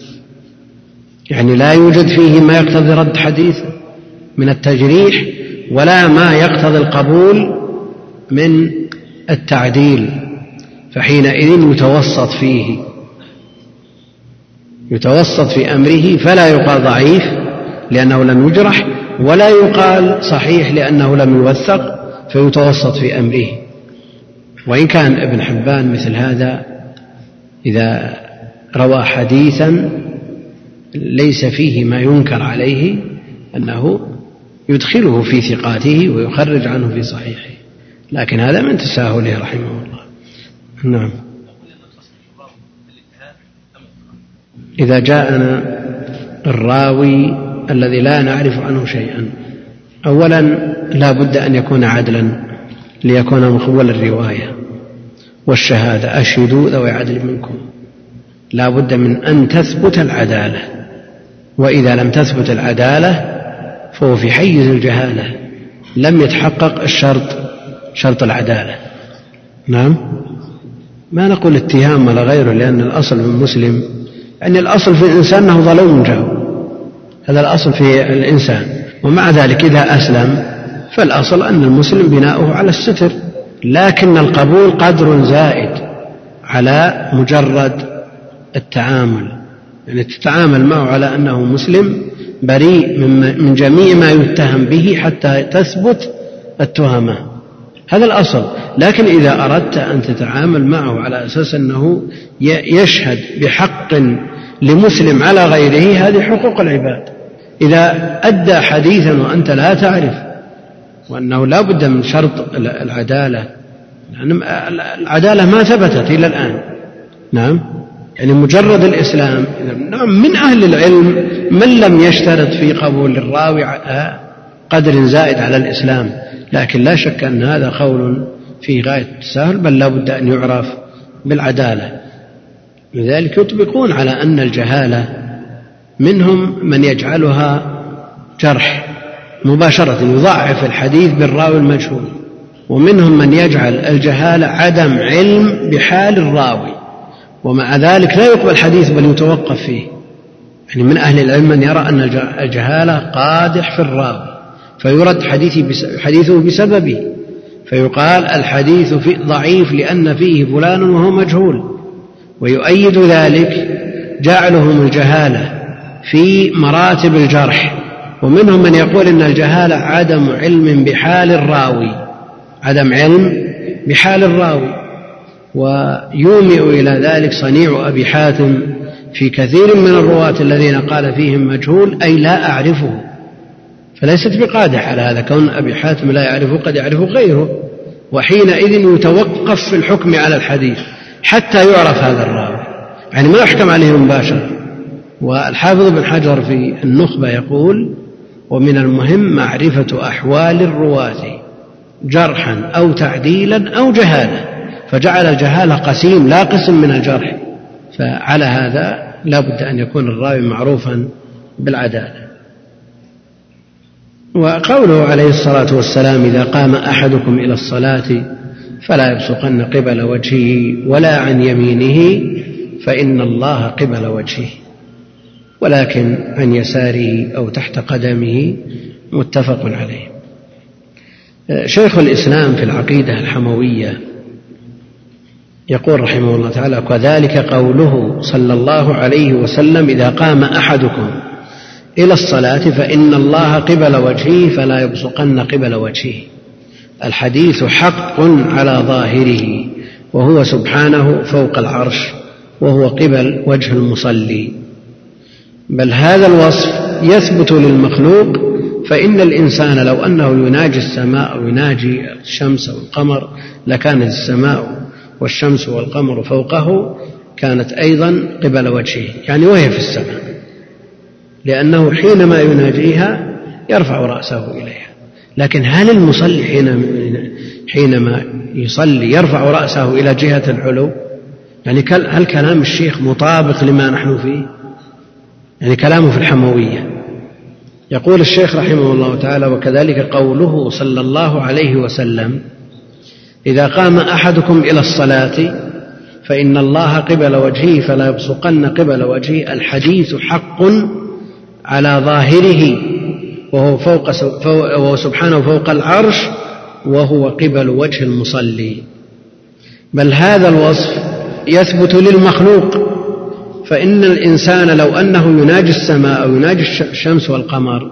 يعني لا يوجد فيه ما يقتضي رد حديث من التجريح ولا ما يقتضي القبول من التعديل فحينئذ يتوسط فيه. يتوسط في أمره فلا يقال ضعيف لأنه لم يجرح ولا يقال صحيح لأنه لم يوثق فيتوسط في أمره. وإن كان ابن حبان مثل هذا إذا روى حديثا ليس فيه ما ينكر عليه أنه يدخله في ثقاته ويخرج عنه في صحيحه. لكن هذا من تساهله رحمه الله. نعم. إذا جاءنا الراوي الذي لا نعرف عنه شيئا أولا لا بد أن يكون عدلا ليكون مقبول الرواية. والشهادة أشهدوا ذوي عدل منكم. لا بد من أن تثبت العدالة. وإذا لم تثبت العدالة فهو في حيز الجهالة. لم يتحقق الشرط شرط العدالة. نعم. ما نقول اتهام ولا غيره لأن الأصل في المسلم يعني الأصل في الإنسان أنه ظلوم جهل. هذا الأصل في الإنسان. ومع ذلك إذا أسلم فالأصل أن المسلم بناؤه على الستر. لكن القبول قدر زائد على مجرد التعامل. يعني تتعامل معه على أنه مسلم بريء من جميع ما يتهم به حتى تثبت التهمة. هذا الأصل. لكن إذا أردت أن تتعامل معه على أساس أنه يشهد بحق لمسلم على غيره هذه حقوق العباد. إذا أدى حديثا وأنت لا تعرف وأنه لا بد من شرط العدالة يعني العدالة ما ثبتت إلى الآن. نعم؟ يعني مجرد الإسلام نعم من أهل العلم من لم يشترط في قبول الراوي قدر زائد على الإسلام. لكن لا شك أن هذا قول في غاية التساهل بل لا بد أن يعرف بالعدالة. لذلك يطبقون على أن الجهالة منهم من يجعلها جرح مباشرة يضعف الحديث بالراوي المجهول ومنهم من يجعل الجهالة عدم علم بحال الراوي. ومع ذلك لا يقبل الحديث بل يتوقف فيه. يعني من أهل العلم من يرى أن الجهالة قادح في الراوي. فيرد حديثه بسببه فيقال الحديث في ضعيف لأن فيه فلان وهو مجهول ويؤيد ذلك جعلهم الجهالة في مراتب الجرح ومنهم من يقول إن الجهالة عدم علم بحال الراوي عدم علم بحال الراوي ويومئ إلى ذلك صنيع أبي حاتم في كثير من الرواة الذين قال فيهم مجهول أي لا أعرفه. فليست بقادح على هذا. كون أبي حاتم لا يعرفه قد يعرفه غيره وحينئذ يتوقف في الحكم على الحديث حتى يعرف هذا الراوي. يعني ما يحكم عليه مباشرة. والحافظ بن حجر في النخبة يقول ومن المهم معرفة أحوال الرواة جرحا أو تعديلا أو جهالة فجعل الجهالة قسيم لا قسم من الجرح. فعلى هذا لا بد أن يكون الراوي معروفا بالعدالة. وقوله عليه الصلاة والسلام إذا قام أحدكم إلى الصلاة فلا يبصقن قبل وجهه ولا عن يمينه فإن الله قبل وجهه ولكن عن يساره أو تحت قدمه متفق عليه. شيخ الإسلام في العقيدة الحموية يقول رحمه الله تعالى وذلك قوله صلى الله عليه وسلم إذا قام أحدكم إلى الصلاة فإن الله قبل وجهه فلا يبصقن قبل وجهه. الحديث حق على ظاهره وهو سبحانه فوق العرش وهو قبل وجه المصلي. بل هذا الوصف يثبت للمخلوق فإن الإنسان لو أنه يناجي السماء أو يناجي الشمس أو القمر لكانت السماء والشمس والقمر فوقه كانت أيضا قبل وجهه. يعني وهي في السماء. لأنه حينما يناجيها يرفع رأسه إليها. لكن هل المصلي حينما يصلي يرفع رأسه إلى جهة العلو؟ يعني هل كلام الشيخ مطابق لما نحن فيه؟ يعني كلامه في الحموية. يقول الشيخ رحمه الله تعالى وكذلك قوله صلى الله عليه وسلم إذا قام أحدكم إلى الصلاة فإن الله قبل وجهه فلا يبصقن قبل وجهه. الحديث حق على ظاهره وهو فوق وهو سبحانه فوق العرش وهو قبل وجه المصلي. بل هذا الوصف يثبت للمخلوق فإن الإنسان لو أنه يناجي السماء أو يناجي الشمس والقمر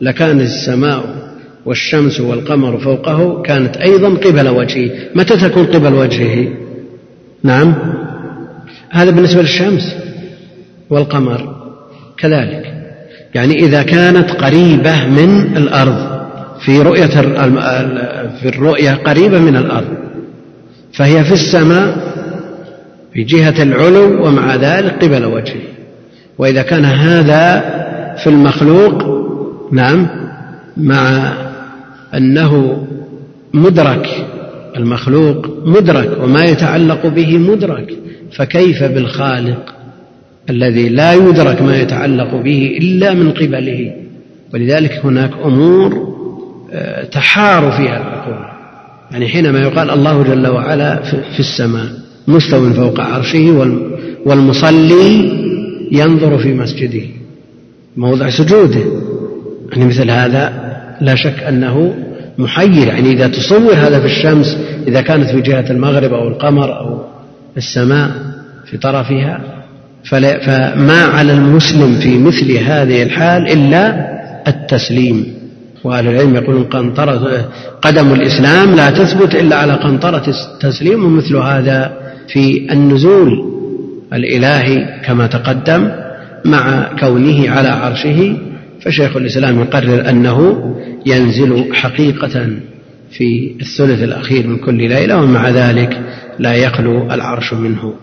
لكانت السماء والشمس والقمر فوقه كانت أيضا قبل وجهه. متى تكون قبل وجهه؟ نعم. هذا بالنسبة للشمس والقمر. كذلك. يعني إذا كانت قريبة من الأرض في رؤية في الرؤية قريبة من الأرض فهي في السماء في جهة العلو ومع ذلك قبل وجهه. وإذا كان هذا في المخلوق نعم مع أنه مدرك المخلوق مدرك وما يتعلق به مدرك فكيف بالخالق؟ الذي لا يدرك ما يتعلق به إلا من قبله. ولذلك هناك أمور آه، تحار فيها العقول. يعني حينما يقال الله جل وعلا في السماء مستو فوق عرشه والمصلي ينظر في مسجده موضع سجوده. يعني مثل هذا لا شك أنه محير. يعني إذا تصور هذا في الشمس إذا كانت في جهة المغرب أو القمر أو السماء في طرفها فما على المسلم في مثل هذه الحال إلا التسليم. وأهل العلم يقولون قنطرة قدم الإسلام لا تثبت إلا على قنطرة التسليم ومثل هذا في النزول الإلهي كما تقدم مع كونه على عرشه. فشيخ الإسلام يقرر أنه ينزل حقيقة في الثلث الأخير من كل ليلة ومع ذلك لا يخلو العرش منه.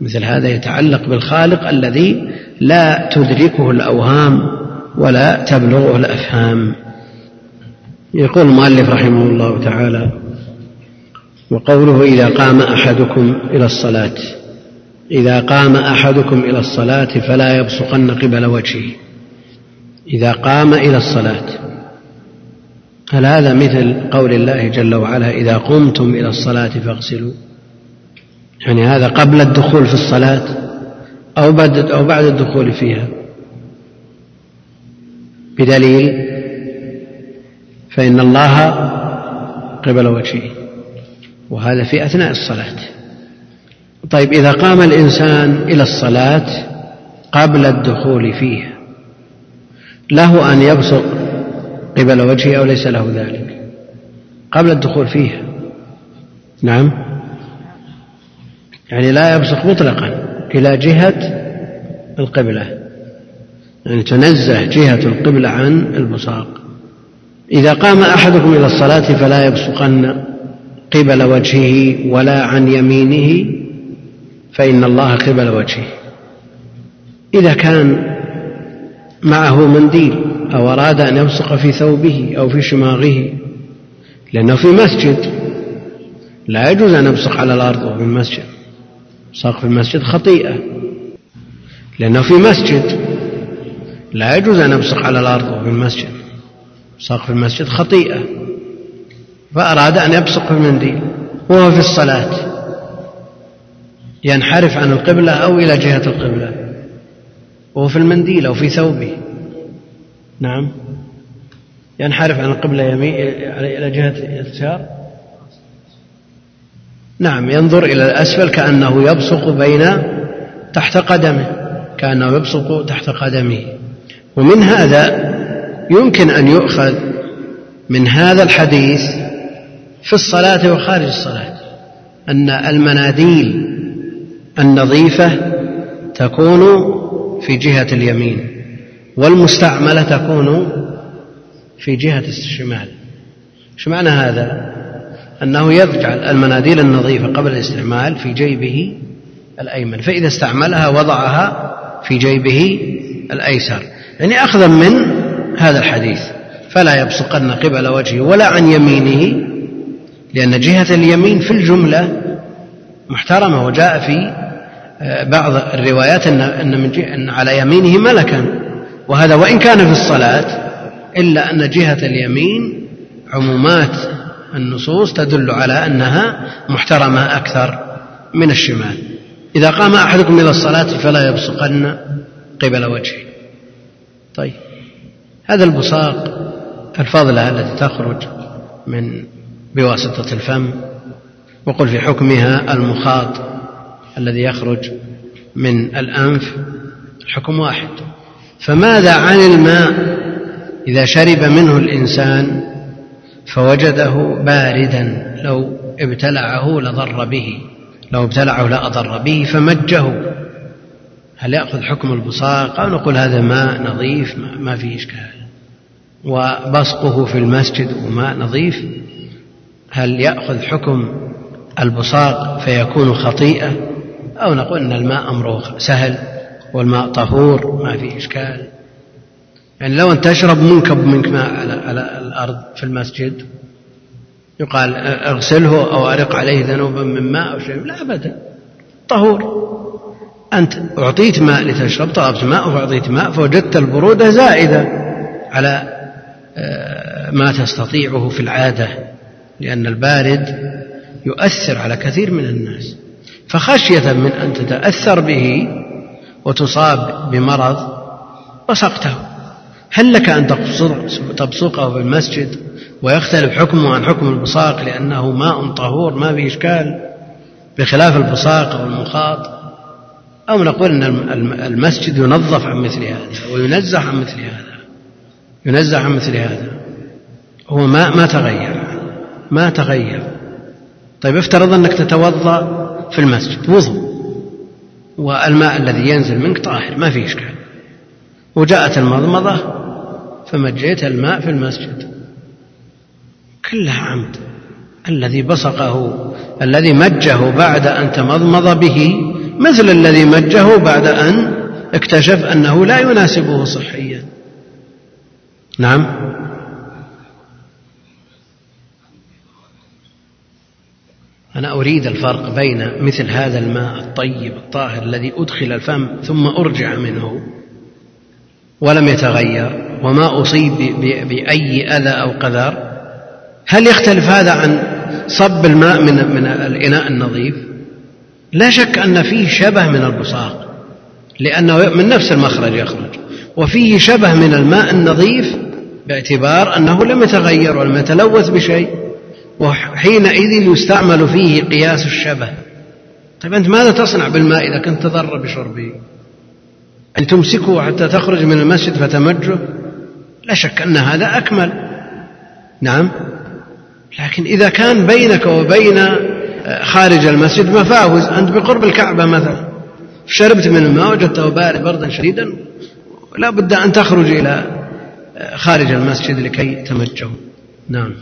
مثل هذا يتعلق بالخالق الذي لا تدركه الأوهام ولا تبلغه الأفهام. يقول المؤلف رحمه الله تعالى وقوله إذا قام أحدكم إلى الصلاة إذا قام أحدكم إلى الصلاة فلا يبصقن قبل وجهه. إذا قام إلى الصلاة هل هذا مثل قول الله جل وعلا إذا قمتم إلى الصلاة فاغسلوا؟ يعني هذا قبل الدخول في الصلاة أو بعد أو بعد الدخول فيها. بدليل فإن الله قبل وجهه وهذا في أثناء الصلاة. طيب إذا قام الإنسان إلى الصلاة قبل الدخول فيها له أن يبصق قبل وجهه أو ليس له ذلك؟ قبل الدخول فيها. نعم. يعني لا يبصق مطلقا إلى جهة القبلة يعني تنزه جهة القبلة عن البصاق. إذا قام أحدكم إلى الصلاة فلا يبصقن قبل وجهه ولا عن يمينه فإن الله قبل وجهه. إذا كان معه منديل أو أراد أن يبصق في ثوبه أو في شماغه لأنه في مسجد لا يجوز أن يبصق على الأرض وهو في المسجد. في المسجد خطيئة. لأنه في مسجد. لا يجوز أن يبصق على الأرض وهو في المسجد. في المسجد خطيئة. فأراد أن يبصق في المنديل. وهو في الصلاة. ينحرف عن القبلة أو إلى جهة القبلة. وهو في المنديل أو في ثوبه. نعم. ينحرف عن القبلة يمين إلى جهة اليسار. نعم ينظر إلى الأسفل كأنه يبصق بين تحت قدمه كأنه يبصق تحت قدمه. ومن هذا يمكن أن يؤخذ من هذا الحديث في الصلاة وخارج الصلاة أن المناديل النظيفة تكون في جهة اليمين والمستعملة تكون في جهة الشمال. إيش معنى هذا؟ أنه يجعل المناديل النظيفة قبل الاستعمال في جيبه الأيمن فإذا استعملها وضعها في جيبه الأيسر. يعني أخذا من هذا الحديث فلا يبصقن قبل وجهه ولا عن يمينه لأن جهة اليمين في الجملة محترمة وجاء في آه، بعض الروايات أن أن من أن على يمينه ملكا. وهذا وإن كان في الصلاة إلا أن جهة اليمين عمومات النصوص تدل على أنها محترمة أكثر من الشمال. إذا قام أحدكم إلى الصلاة فلا يبصقن قبل وجهه. طيب هذا البصاق الفضلة التي تخرج من بواسطة الفم وقل في حكمها المخاط الذي يخرج من الأنف الحكم واحد. فماذا عن الماء؟ إذا شرب منه الإنسان فوجده باردا لو ابتلعه لضر به لو ابتلعه لأضر به فمجه. هل يأخذ حكم البصاق؟ أو نقول هذا ماء نظيف ما فيه إشكال. وبصقه في المسجد وماء نظيف. هل يأخذ حكم البصاق فيكون خطيئة؟ أو نقول أن الماء أمره سهل والماء طهور ما فيه إشكال. يعني لو أن تشرب منكب منك ماء على, على الأرض في المسجد يقال اغسله أو أرق عليه ذنوبا من ماء أو شيء لا أبدا. طهور. أنت أعطيت ماء لتشرب طلبت ماء فأعطيت ماء فوجدت البرودة زائدة على آه، ما تستطيعه في العادة لأن البارد يؤثر على كثير من الناس. فخشية من أن تتأثر به وتصاب بمرض بصقته هل لك أن تبصقه في المسجد ويختلف حكمه عن حكم البصاق لأنه ماء طهور ما في إشكال بخلاف البصاق أو المخاط؟ أو نقول أن المسجد ينظف عن مثل هذا وينزه عن مثل هذا؟ ينزه عن مثل هذا. هو ما ما تغير ما تغير. طيب افترض أنك تتوضأ في المسجد وضوء والماء الذي ينزل منك طاهر ما في إشكال. وجاءت المضمضة فمجيت الماء في المسجد. كلها عمد. الذي بصقه الذي مجه بعد أن تمضمض به مثل الذي مجه بعد أن اكتشف أنه لا يناسبه صحيا. نعم. أنا أريد الفرق بين مثل هذا الماء الطيب الطاهر الذي أدخل الفم ثم أرجع منه. ولم يتغير وما أصيب بأي أذى أو قذر هل يختلف هذا عن صب الماء من من الإناء النظيف؟ لا شك أن فيه شبه من البصاق لأنه من نفس المخرج يخرج. وفيه شبه من الماء النظيف باعتبار أنه لم يتغير ولم يتلوث بشيء وحينئذ يستعمل فيه قياس الشبه. طيب أنت ماذا تصنع بالماء إذا كنت تضر بشربه؟ أن تمسكه حتى تخرج من المسجد فتمجه؟ لا شك أن هذا أكمل. نعم. لكن إذا كان بينك وبين آه، خارج المسجد مفاوز. أنت بقرب الكعبة مثلا. شربت من الماء وجدته بارد بردا شديدا. لا بد أن تخرج إلى آه، خارج المسجد لكي تمجه. نعم.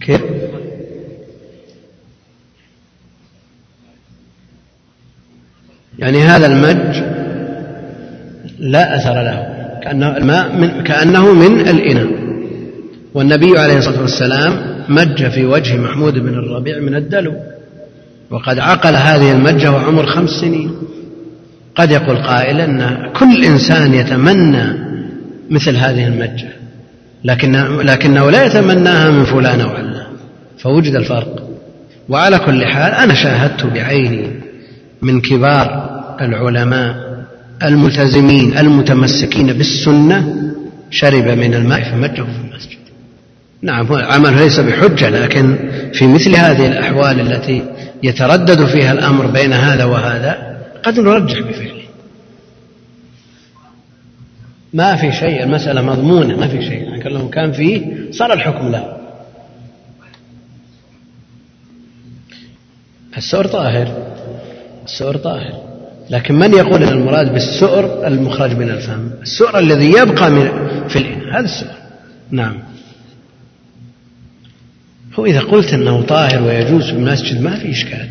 كيف؟ يعني هذا المج لا أثر له كأنه الماء من كأنه من الإناء. والنبي عليه الصلاة والسلام مج في وجه محمود بن الربيع من الدلو وقد عقل هذه المجة وعمر خمس سنين. قد يقول قائل أن كل إنسان يتمنى مثل هذه المجة لكن لكنه لا يتمناها من فلان أو علان فوجد الفرق. وعلى كل حال أنا شاهدت بعيني من كبار العلماء الملتزمين المتمسكين بالسنة شرب من الماء فمجه في المسجد. نعم العمل ليس بحجة لكن في مثل هذه الأحوال التي يتردد فيها الأمر بين هذا وهذا قد نرجح بفعله. ما في شيء المسألة مضمونة ما في شيء. لكن لو كان فيه صار الحكم له. السؤر طاهر. السؤر طاهر. لكن من يقول أن المراد بالسؤر المخرج من الفم؟ السؤر الذي يبقى من في الإناء هذا السؤر. نعم. هو إذا قلت أنه طاهر ويجوز في المسجد ما في إشكال.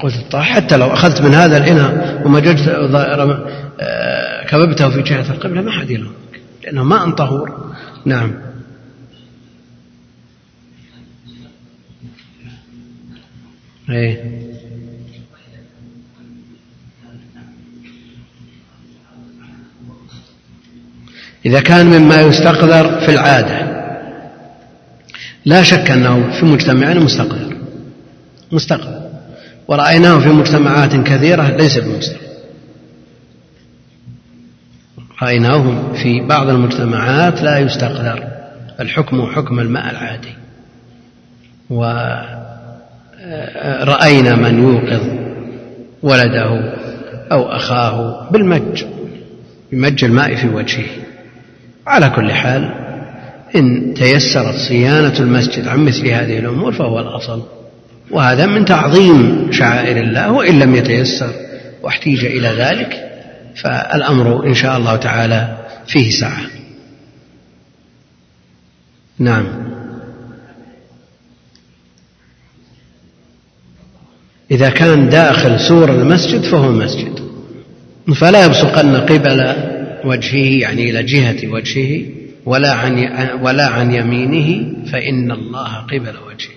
قلت الطاهر حتى لو أخذت من هذا الإناء ومججت آه، كببته في جهة القبلة ما حد يلومك. لأنه ماء طهور. نعم. إيه. إذا كان مما يستقذر في العادة. لا شك أنه في مجتمعنا مستقذر. مستقذر. ورأيناه في مجتمعات كثيرة ليس بمستقذر. رأيناه في بعض المجتمعات لا يستقذر. الحكم حكم الماء العادي. ورأينا من يوقظ ولده أو أخاه بالمج. بمج الماء في وجهه. على كل حال إن تيسرت صيانة المسجد عن مثل هذه الأمور فهو الأصل. وهذا من تعظيم شعائر الله وإن لم يتيسر واحتيج إلى ذلك فالأمر إن شاء الله تعالى فيه سعة نعم. إذا كان داخل سور المسجد فهو مسجد. فلا يبصقن قبل وجهه يعني إلى جهة وجهه ولا عن ولا عن يمينه فإن الله قبل وجهه.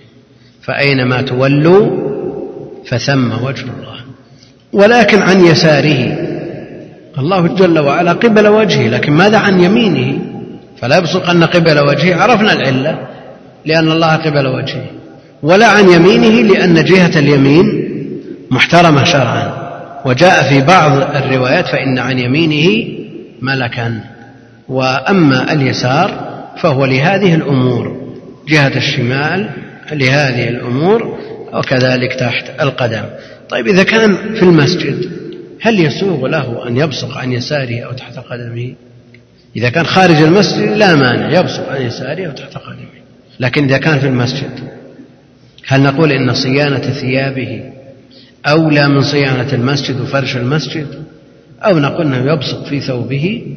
فأينما تولوا فثم وجه الله. ولكن عن يساره. الله جل وعلا قبل وجهه لكن ماذا عن يمينه؟ فلا يبصق أن قبل وجهه. عرفنا العلة لأن الله قبل وجهه. ولا عن يمينه لأن جهة اليمين محترمة شرعا. وجاء في بعض الروايات فإن عن يمينه ملكا. وأما اليسار فهو لهذه الأمور جهة الشمال لهذه الأمور وكذلك تحت القدم. طيب إذا كان في المسجد هل يسوغ له أن يبصق عن يساره أو تحت قدمه؟ إذا كان خارج المسجد لا مانع يبصق عن يساره أو تحت قدمه. لكن إذا كان في المسجد هل نقول إن صيانة ثيابه أولى من صيانة المسجد وفرش المسجد؟ أو نقول أنه يبصق في ثوبه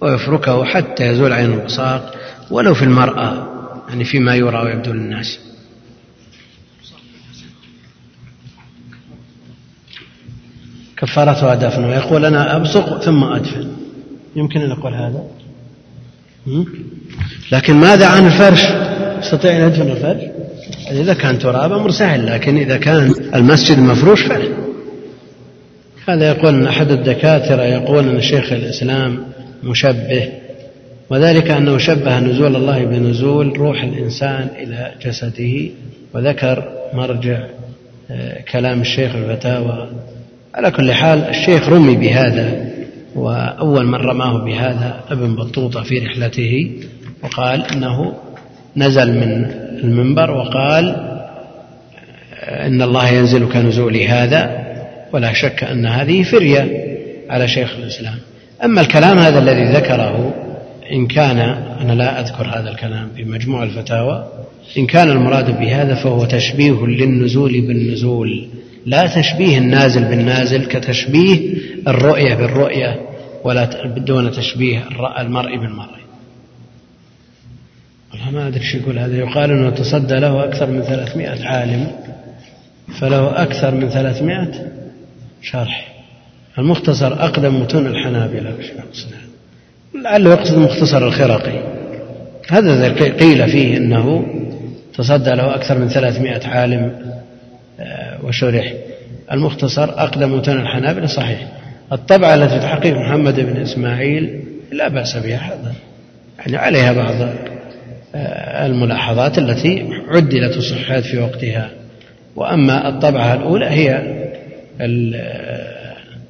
ويفركه حتى يزول عين البصاق ولو في المرأة يعني فيما يرى ويبدو للناس. كفارتها دفن ويقول أنا أبصق ثم أدفن. يمكن أن أقول هذا؟ لكن ماذا عن الفرش؟ يستطيع أن يدفن الفرش؟ إذا كان تراب أمر سهل لكن إذا كان المسجد مفروش فلا هذا يقول أحد الدكاترة يقول أن شيخ الإسلام مشبه وذلك أنه شبه نزول الله بنزول روح الإنسان إلى جسده وذكر مرجع آه، كلام الشيخ الفتاوى. على كل حال الشيخ رمي بهذا وأول من رماه بهذا ابن بطوطة في رحلته وقال إنه نزل من المنبر وقال إن الله ينزل كنزول هذا ولا شك أن هذه فرية على شيخ الإسلام. أما الكلام هذا الذي ذكره إن كان أنا لا أذكر هذا الكلام في مجموع الفتاوى إن كان المراد بهذا فهو تشبيه للنزول بالنزول لا تشبيه النازل بالنازل كتشبيه الرؤية بالرؤية ولا دون تشبيه المرء بالمرء. والله ما أدري شو يقول هذا. يقال أنه تصدى له أكثر من ثلاثمائة عالم فله أكثر من ثلاثمائة شرح. المختصر أقدم متون الحنابلة لعله يقصد مختصر الخرقي هذا قيل فيه أنه تصدى له أكثر من ثلاثمائة عالم آه، وشرح. المختصر أقدم متون الحنابلة صحيح. الطبعة التي تحقيق محمد بن إسماعيل لا بأس بها هذا يعني عليها بعض آه، الملاحظات التي عدلت وصححت في وقتها. وأما الطبعة الأولى هي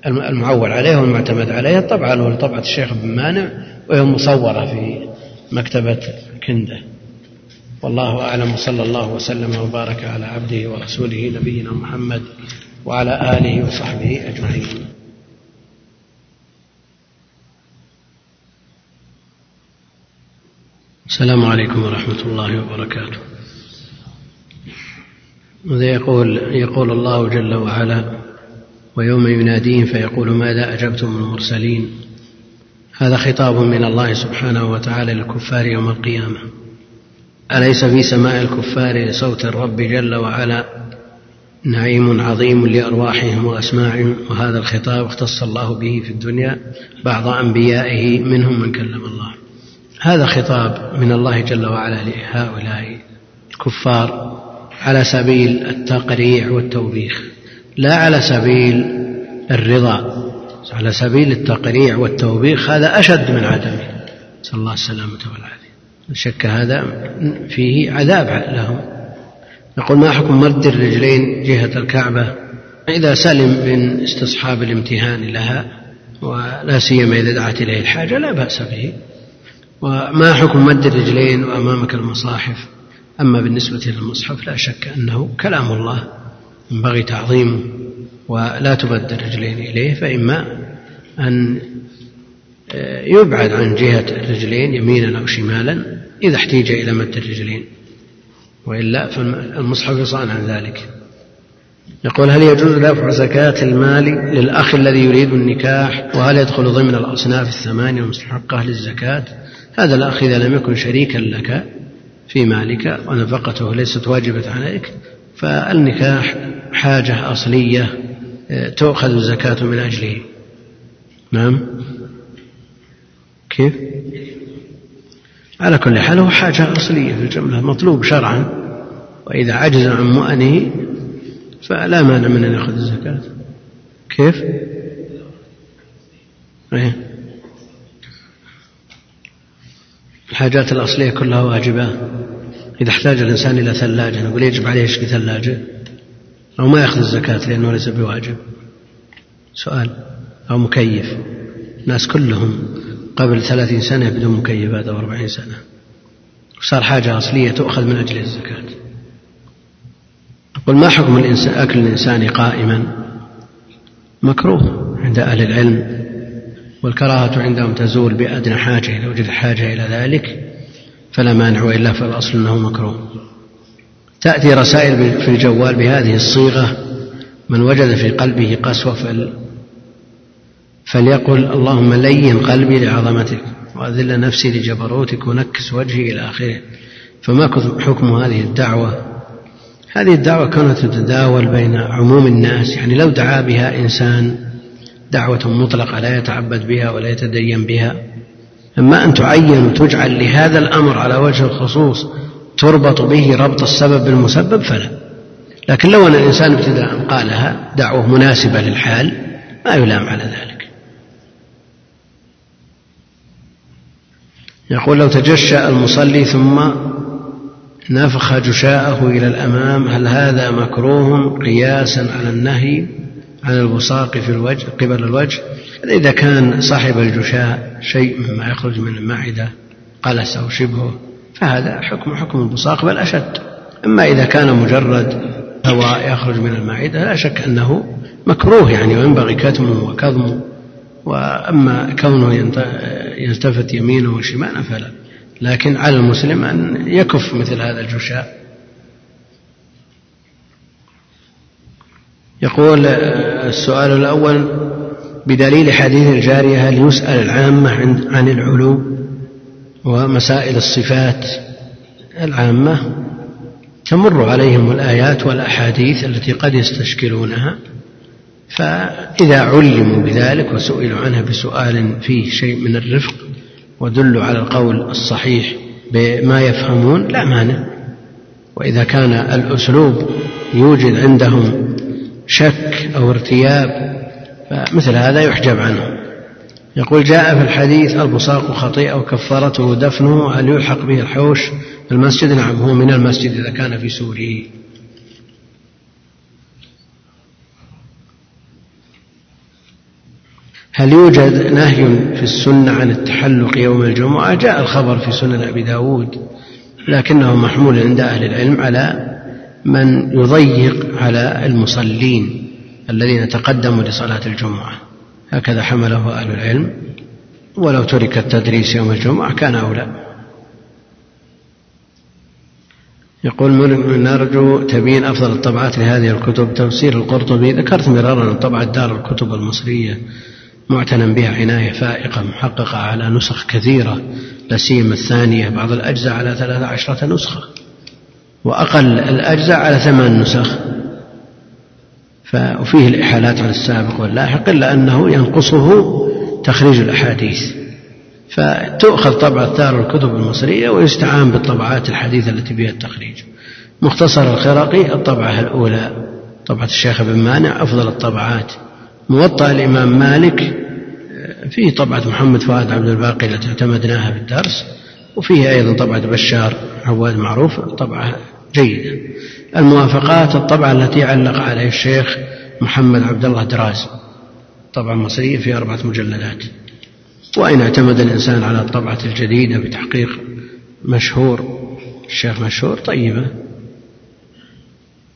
المعول عليه والمعتمد عليه الطبعة الأولى طبعة الشيخ بن مانع وهي مصورة في مكتبة كندة والله أعلم وصلى الله وسلم وبارك على عبده ورسوله نبينا محمد وعلى آله وصحبه أجمعين. السلام عليكم ورحمة الله وبركاته. يقول يقول الله جل وعلا؟ ويوم يناديهم فيقول ماذا أجبتم المرسلين؟ هذا خطاب من الله سبحانه وتعالى للكفار يوم القيامة. أليس في سماء الكفار لصوت الرب جل وعلا؟ نعيم عظيم لأرواحهم وأسماعهم. وهذا الخطاب اختص الله به في الدنيا بعض أنبيائه منهم من كلم الله. هذا خطاب من الله جل وعلا لهؤلاء الكفار على سبيل التقريع والتوبيخ. لا على سبيل الرضا على سبيل التقريع والتوبيخ هذا أشد من عدمه. نسأل الله السلامة والعافية. شك هذا فيه عذاب لهم. نقول ما حكم مد الرجلين جهة الكعبة؟ إذا سلم من استصحاب الامتهان لها ولا سيما إذا دعت إليه الحاجة لا بأس به. وما حكم مد الرجلين وأمامك المصاحف؟ أما بالنسبة للمصحف لا شك أنه كلام الله. ينبغي تعظيمه ولا تمد الرجلين إليه فإما أن يبعد عن جهة الرجلين يمينا أو شمالا إذا احتيج إلى مد الرجلين. وإلا فالمصحف يصان عن ذلك. يقول هل يجوز دفع زكاة المال للأخ الذي يريد النكاح؟ وهل يدخل ضمن الأصناف الثمانية المستحقة للزكاة هذا الأخ إذا لم يكن شريكا لك في مالك ونفقته ليست واجبة عليك فالنكاح حاجة أصلية آه، تؤخذ الزكاة من أجله نعم. كيف؟ على كل حال هو حاجة أصلية في الجملة مطلوب شرعا. وإذا عجز عن مؤنه فلا مانع من أن يأخذ الزكاة. كيف؟ أيه. الحاجات الأصلية كلها واجبة. إذا احتاج الإنسان إلى ثلاجة نقول يجب عليه يشتري ثلاجة. أو ما يأخذ الزكاة لأنه ليس بواجب. سؤال. أو مكيف. الناس كلهم قبل ثلاثين سنة بدون مكيفات أو أربعين سنة. وصار حاجة أصلية تؤخذ من أجل الزكاة. قل ما حكم الإنسان أكل الإنسان قائما؟ مكروه عند أهل العلم والكراهة عندهم تزول بأدنى حاجة إذا وجد حاجة إلى ذلك فلا مانع وإلا فالأصل أنه مكروه. تأتي رسائل في الجوال بهذه الصيغة من وجد في قلبه قسوة فل فليقل اللهم لين قلبي لعظمتك وأذل نفسي لجبروتك ونكس وجهي إلى آخره. فما حكم هذه الدعوة؟ هذه الدعوة كانت تتداول بين عموم الناس يعني لو دعا بها إنسان دعوة مطلقة لا يتعبد بها ولا يتدين بها أما أن تعين وتجعل لهذا الأمر على وجه الخصوص تربط به ربط السبب بالمسبب فلا. لكن لو أن الإنسان ابتداء قالها دعوة مناسبة للحال ما يلام على ذلك. يقول لو تجشأ المصلي ثم نفخ جشاءه إلى الأمام هل هذا مكروه قياسا على النهي عن البصاق في الوجه قبل الوجه؟ إذا كان صاحب الجشاء شيء مما يخرج من المعدة قلس أو شبهه فهذا حكم حكم البصاق بل أشد. أما إذا كان مجرد هواء يخرج من المعدة لا شك أنه مكروه يعني وينبغي كتمه وكظمه وأما كونه يلتفت يمينه وشماله فلا. لكن على المسلم أن يكف مثل هذا الجشاء. يقول السؤال الأول بدليل حديث الجارية هل يسأل العامة عن العلو؟ ومسائل الصفات العامة تمر عليهم الآيات والأحاديث التي قد يستشكلونها فإذا علموا بذلك وسئلوا عنها بسؤال فيه شيء من الرفق ودلوا على القول الصحيح بما يفهمون لا مانع. وإذا كان الأسلوب يوجد عندهم شك أو ارتياب فمثل هذا يحجب عنه يقول جاء في الحديث البصاق خطيئة وكفارته دفنه هل يلحق به الحوش المسجد. نعم هو من المسجد إذا كان في سوره هل يوجد نهي في السنة عن التحلق يوم الجمعة؟ جاء الخبر في سنن أبي داود لكنه محمول عند أهل العلم على من يضيق على المصلين الذين تقدموا لصلاة الجمعة. هكذا حمله أهل العلم. ولو ترك التدريس يوم الجمعة كان أولى. يقول نرجو تبيين أفضل الطبعات لهذه الكتب. تفسير القرطبي ذكرت مرارا طبعة دار الكتب المصرية معتنى بها عناية فائقة محققة على نسخ كثيرة لا سيما الثانية بعض الأجزاء على ثلاث عشرة نسخة وأقل الأجزاء على ثمان نسخ. وفيه الإحالات على السابق واللاحق إلا أنه ينقصه تخريج الأحاديث. فتؤخذ طبعة دار الكتب المصرية ويستعان بالطبعات الحديثة التي بها التخريج. مختصر الخرقي الطبعة الأولى طبعة الشيخ بن مانع أفضل الطبعات. موطأ الإمام مالك فيه طبعة محمد فؤاد عبد الباقي التي اعتمدناها في الدرس وفيه أيضا طبعة بشار عواد معروف طبعة جيدة الموافقات الطبعة التي علق عليها الشيخ محمد عبد الله دراز. طبعة مصرية في أربعة مجلدات. وإن اعتمد الإنسان على الطبعة الجديدة بتحقيق مشهور الشيخ مشهور طيبة.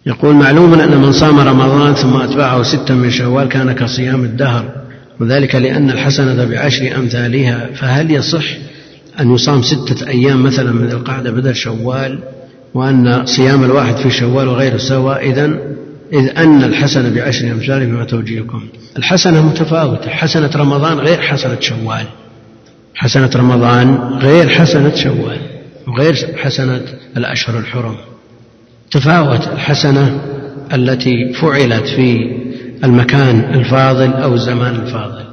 يقول معلوم أن من صام رمضان ثم أتبعه ستا من شوال كان كصيام الدهر وذلك لأن الحسنة بعشر أمثالها فهل يصح أن يصام ستة أيام مثلا من القعدة بدل شوال؟ وأن صيام الواحد في شوال وغيره سواء إذا إذ أن الحسنة بعشر أمثال فما توجيهكم. الحسنة متفاوتة. حسنة رمضان غير حسنة شوال. حسنة رمضان غير حسنة شوال. وغير حسنة الأشهر الحرم. تفاوت الحسنة التي فعلت في المكان الفاضل أو الزمان الفاضل.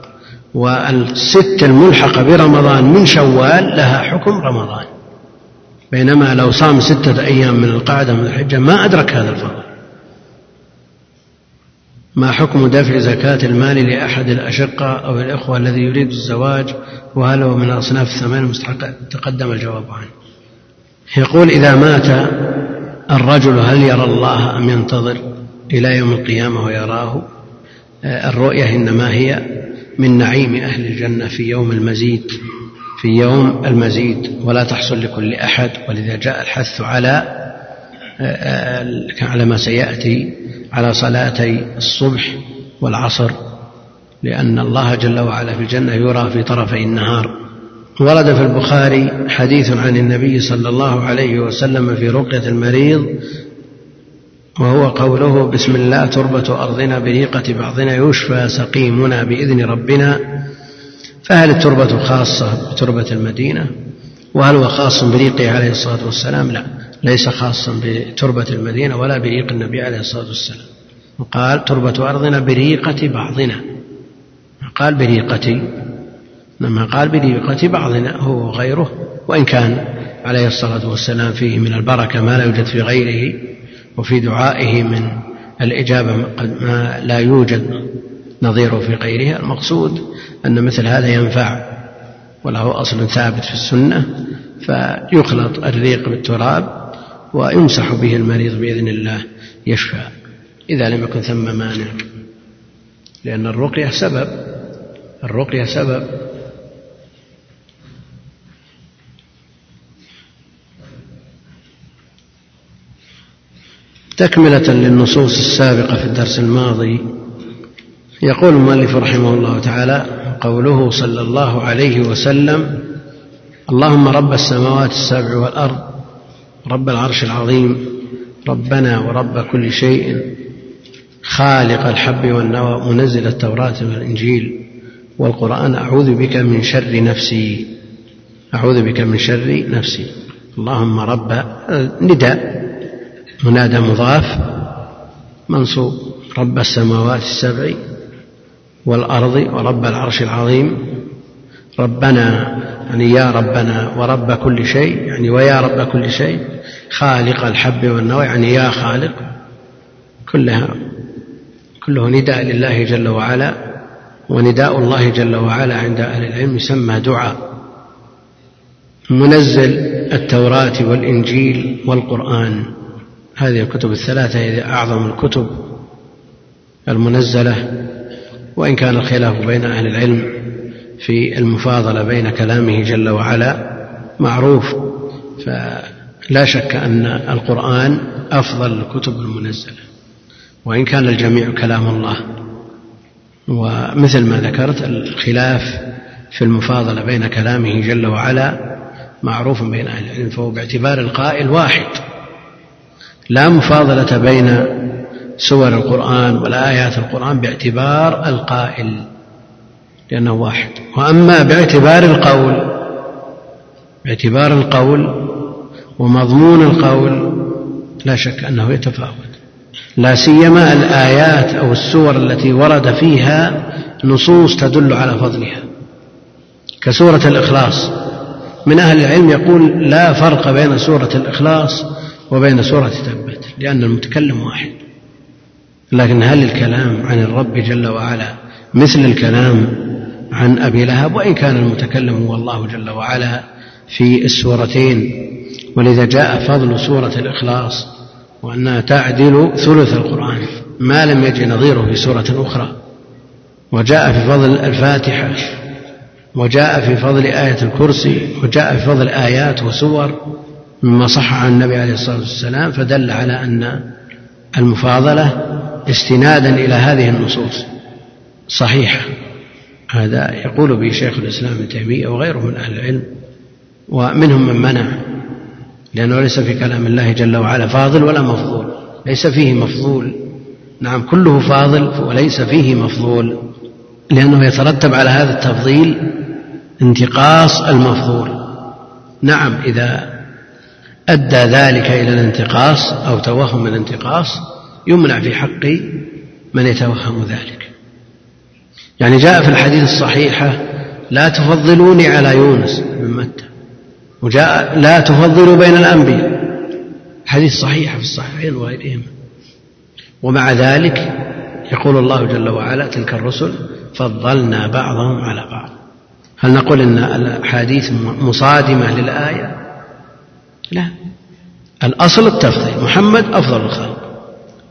والست الملحقة برمضان من شوال لها حكم رمضان. بينما لو صام ستة أيام من القعدة من الحجة ما أدرك هذا الفضل. ما حكم دفع زكاة المال لأحد الأشقة أو الإخوة الذي يريد الزواج؟ وهل هو من أصناف الثمان المستحقة تقدم الجواب عنه. يقول إذا مات الرجل هل يرى الله أم ينتظر إلى يوم القيامة ويراه؟ الرؤية إنما هي من نعيم أهل الجنة في يوم المزيد. في يوم المزيد ولا تحصل لكل أحد ولذا جاء الحث على على ما سيأتي على صلاتي الصبح والعصر لأن الله جل وعلا في الجنة يرى في طرفي النهار. ورد في البخاري حديث عن النبي صلى الله عليه وسلم في رقية المريض وهو قوله بسم الله تربة أرضنا بريقة بعضنا يشفى سقيمنا بإذن ربنا. فهل التربة خاصة بتربة المدينة؟ وهل هو خاص بريقه عليه الصلاة والسلام؟ لا ليس خاصا بتربة المدينة ولا بريق النبي عليه الصلاة والسلام. قال تربة أرضنا بريقة بعضنا. قال بريقة؟ لما قال بريقة بعضنا هو وغيره. وإن كان عليه الصلاة والسلام فيه من البركة ما لا يوجد في غيره وفي دعائه من الإجابة ما لا يوجد نظيره في غيره. المقصود أن مثل هذا ينفع وله أصل ثابت في السنة فيخلط الريق بالتراب ويمسح به المريض بإذن الله يشفى إذا لم يكن ثم مانع. لأن الرقية سبب الرقية سبب. تكملة للنصوص السابقة في الدرس الماضي يقول المؤلف رحمه الله تعالى قوله صلى الله عليه وسلم اللهم رب السماوات السبع والأرض رب العرش العظيم ربنا ورب كل شيء خالق الحب والنوى منزل التوراة والإنجيل والقرآن أعوذ بك من شر نفسي أعوذ بك من شر نفسي. اللهم رب نداء منادى مضاف منصوب رب السماوات السبع والأرض ورب العرش العظيم. ربنا يعني يا ربنا ورب كل شيء يعني ويا رب كل شيء. خالق الحب والنوى يعني يا خالق. كلها كله نداء لله جل وعلا ونداء الله جل وعلا عند أهل العلم يسمى دعاء. منزل التوراة والإنجيل والقرآن. هذه الكتب الثلاثة هي أعظم الكتب المنزلة. وإن كان الخلاف بين أهل العلم في المفاضلة بين كلامه جل وعلا معروف فلا شك أن القرآن أفضل الكتب المنزلة. وإن كان الجميع كلام الله ومثل ما ذكرت الخلاف في المفاضلة بين كلامه جل وعلا معروف بين أهل العلم فهو باعتبار القائل واحد. لا مفاضلة بين سور القرآن ولا آيات القرآن باعتبار القائل لأنه واحد. وأما باعتبار القول باعتبار القول ومضمون القول لا شك أنه يتفاوت. لا سيما الآيات أو السور التي ورد فيها نصوص تدل على فضلها. كسورة الإخلاص. من أهل العلم يقول لا فرق بين سورة الإخلاص وبين سورة تبت لأن المتكلم واحد. لكن هل الكلام عن الرب جل وعلا مثل الكلام عن أبي لهب؟ وإن كان المتكلم هو الله جل وعلا في السورتين. ولذا جاء فضل سورة الإخلاص وأنها تعدل ثلث القرآن ما لم يجي نظيره في سورة أخرى. وجاء في فضل الفاتحة وجاء في فضل آية الكرسي وجاء في فضل آيات وسور مما صح عن النبي عليه الصلاة والسلام فدل على أن المفاضلة استنادا إلى هذه النصوص. صحيحة. هذا يقول به شيخ الإسلام ابن تيمية وغيره من أهل العلم ومنهم من منع لأنه ليس في كلام الله جل وعلا فاضل ولا مفضول ليس فيه مفضول. نعم كله فاضل وليس فيه مفضول لأنه يترتب على هذا التفضيل انتقاص المفضول. نعم إذا أدى ذلك إلى الانتقاص أو توهم الانتقاص يمنع في حق من يتوهم ذلك. يعني جاء في الحديث الصحيحة لا تفضلوني على يونس بن متى. وجاء لا تفضلوا بين الأنبياء. حديث صحيح في الصحيحين وغيرهما ومع ذلك يقول الله جل وعلا تلك الرسل فضلنا بعضهم على بعض. هل نقول إن الأحاديث مصادمة للآية؟ لا. الأصل التفضيل. محمد أفضل الخلق.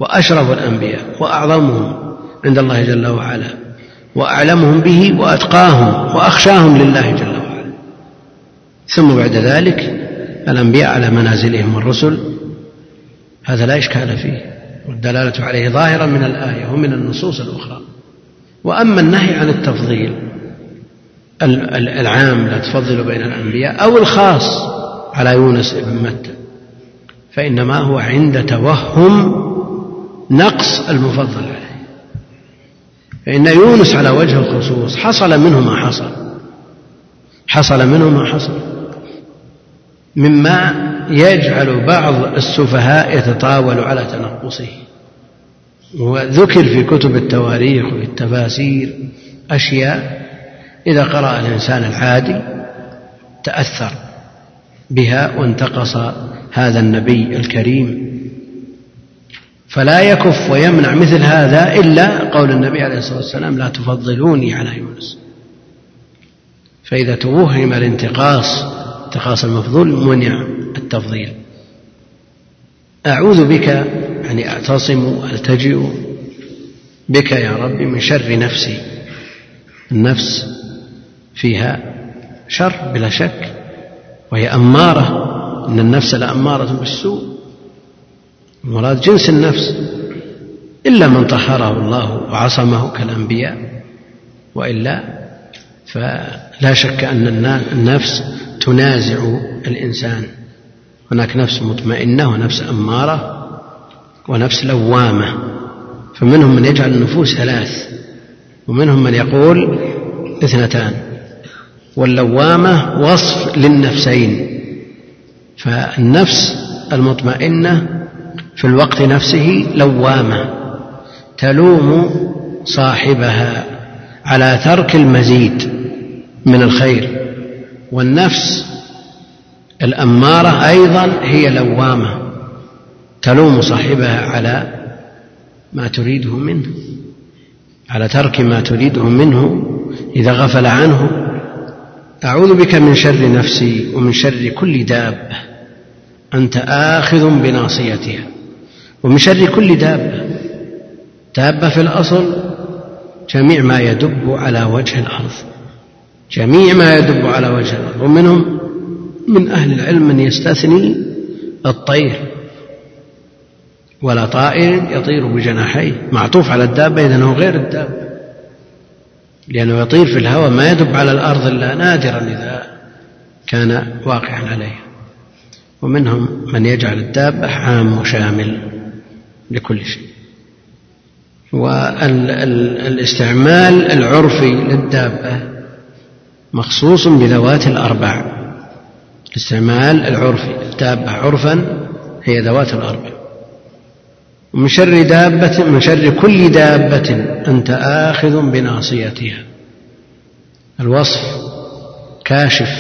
وأشرف الأنبياء وأعظمهم عند الله جل وعلا وأعلمهم به وأتقاهم وأخشاهم لله جل وعلا. ثم بعد ذلك الأنبياء على منازلهم والرسل هذا لا إشكال فيه والدلالة عليه ظاهرة من الآية ومن النصوص الأخرى. وأما النهي عن التفضيل العام لا تفضل بين الأنبياء أو الخاص على يونس بن متى فإنما هو عند توهم نقص المفضل عليه. فإن يونس على وجه الخصوص حصل منه ما حصل. حصل منه ما حصل. مما يجعل بعض السفهاء يتطاول على تنقصه. وذكر في كتب التواريخ وفي التفاسير أشياء. إذا قرأ الإنسان العادي تأثر بها وانتقص هذا النبي الكريم. فلا يكف ويمنع مثل هذا إلا قول النبي عليه الصلاة والسلام لا تفضلوني على يونس. فإذا توهم الانتقاص انتقاص المفضول منع التفضيل. أعوذ بك يعني أعتصم ألتجئ بك يا رب من شر نفسي. النفس فيها شر بلا شك وهي أمارة. إن النفس لأمارة بالسوء. المراد جنس النفس إلا من طهره الله وعصمه كالأنبياء وإلا فلا شك أن النفس تنازع الإنسان. هناك نفس مطمئنة ونفس أمارة ونفس لوامة فمنهم من يجعل النفوس ثلاث ومنهم من يقول اثنتان واللوامة وصف للنفسين فالنفس المطمئنة في الوقت نفسه لوامة تلوم صاحبها على ترك المزيد من الخير. والنفس الأمارة أيضا هي لوامة تلوم صاحبها على ما تريده منه على ترك ما تريده منه إذا غفل عنه. أعوذ بك من شر نفسي ومن شر كل دابة أنت آخذ بناصيتها. ومن شر كل دابة. دابة في الأصل جميع ما يدب على وجه الأرض. جميع ما يدب على وجه الأرض. ومنهم من أهل العلم من يستثني الطير. ولا طائر يطير بجناحيه. معطوف على الدابة إذا هو غير الدابة. لأنه يطير في الهواء. ما يدب على الأرض إلا نادرا إذا كان واقعا عليها ومنهم من يجعل الدابة عام وشامل. لكل شيء. والاستعمال العرفي للدابة مخصوص بذوات الأربع. الاستعمال العرفي الدابة عرفا هي ذوات الأربع. ومن شر دابة من شر كل دابة أنت آخذ بناصيتها. الوصف كاشف.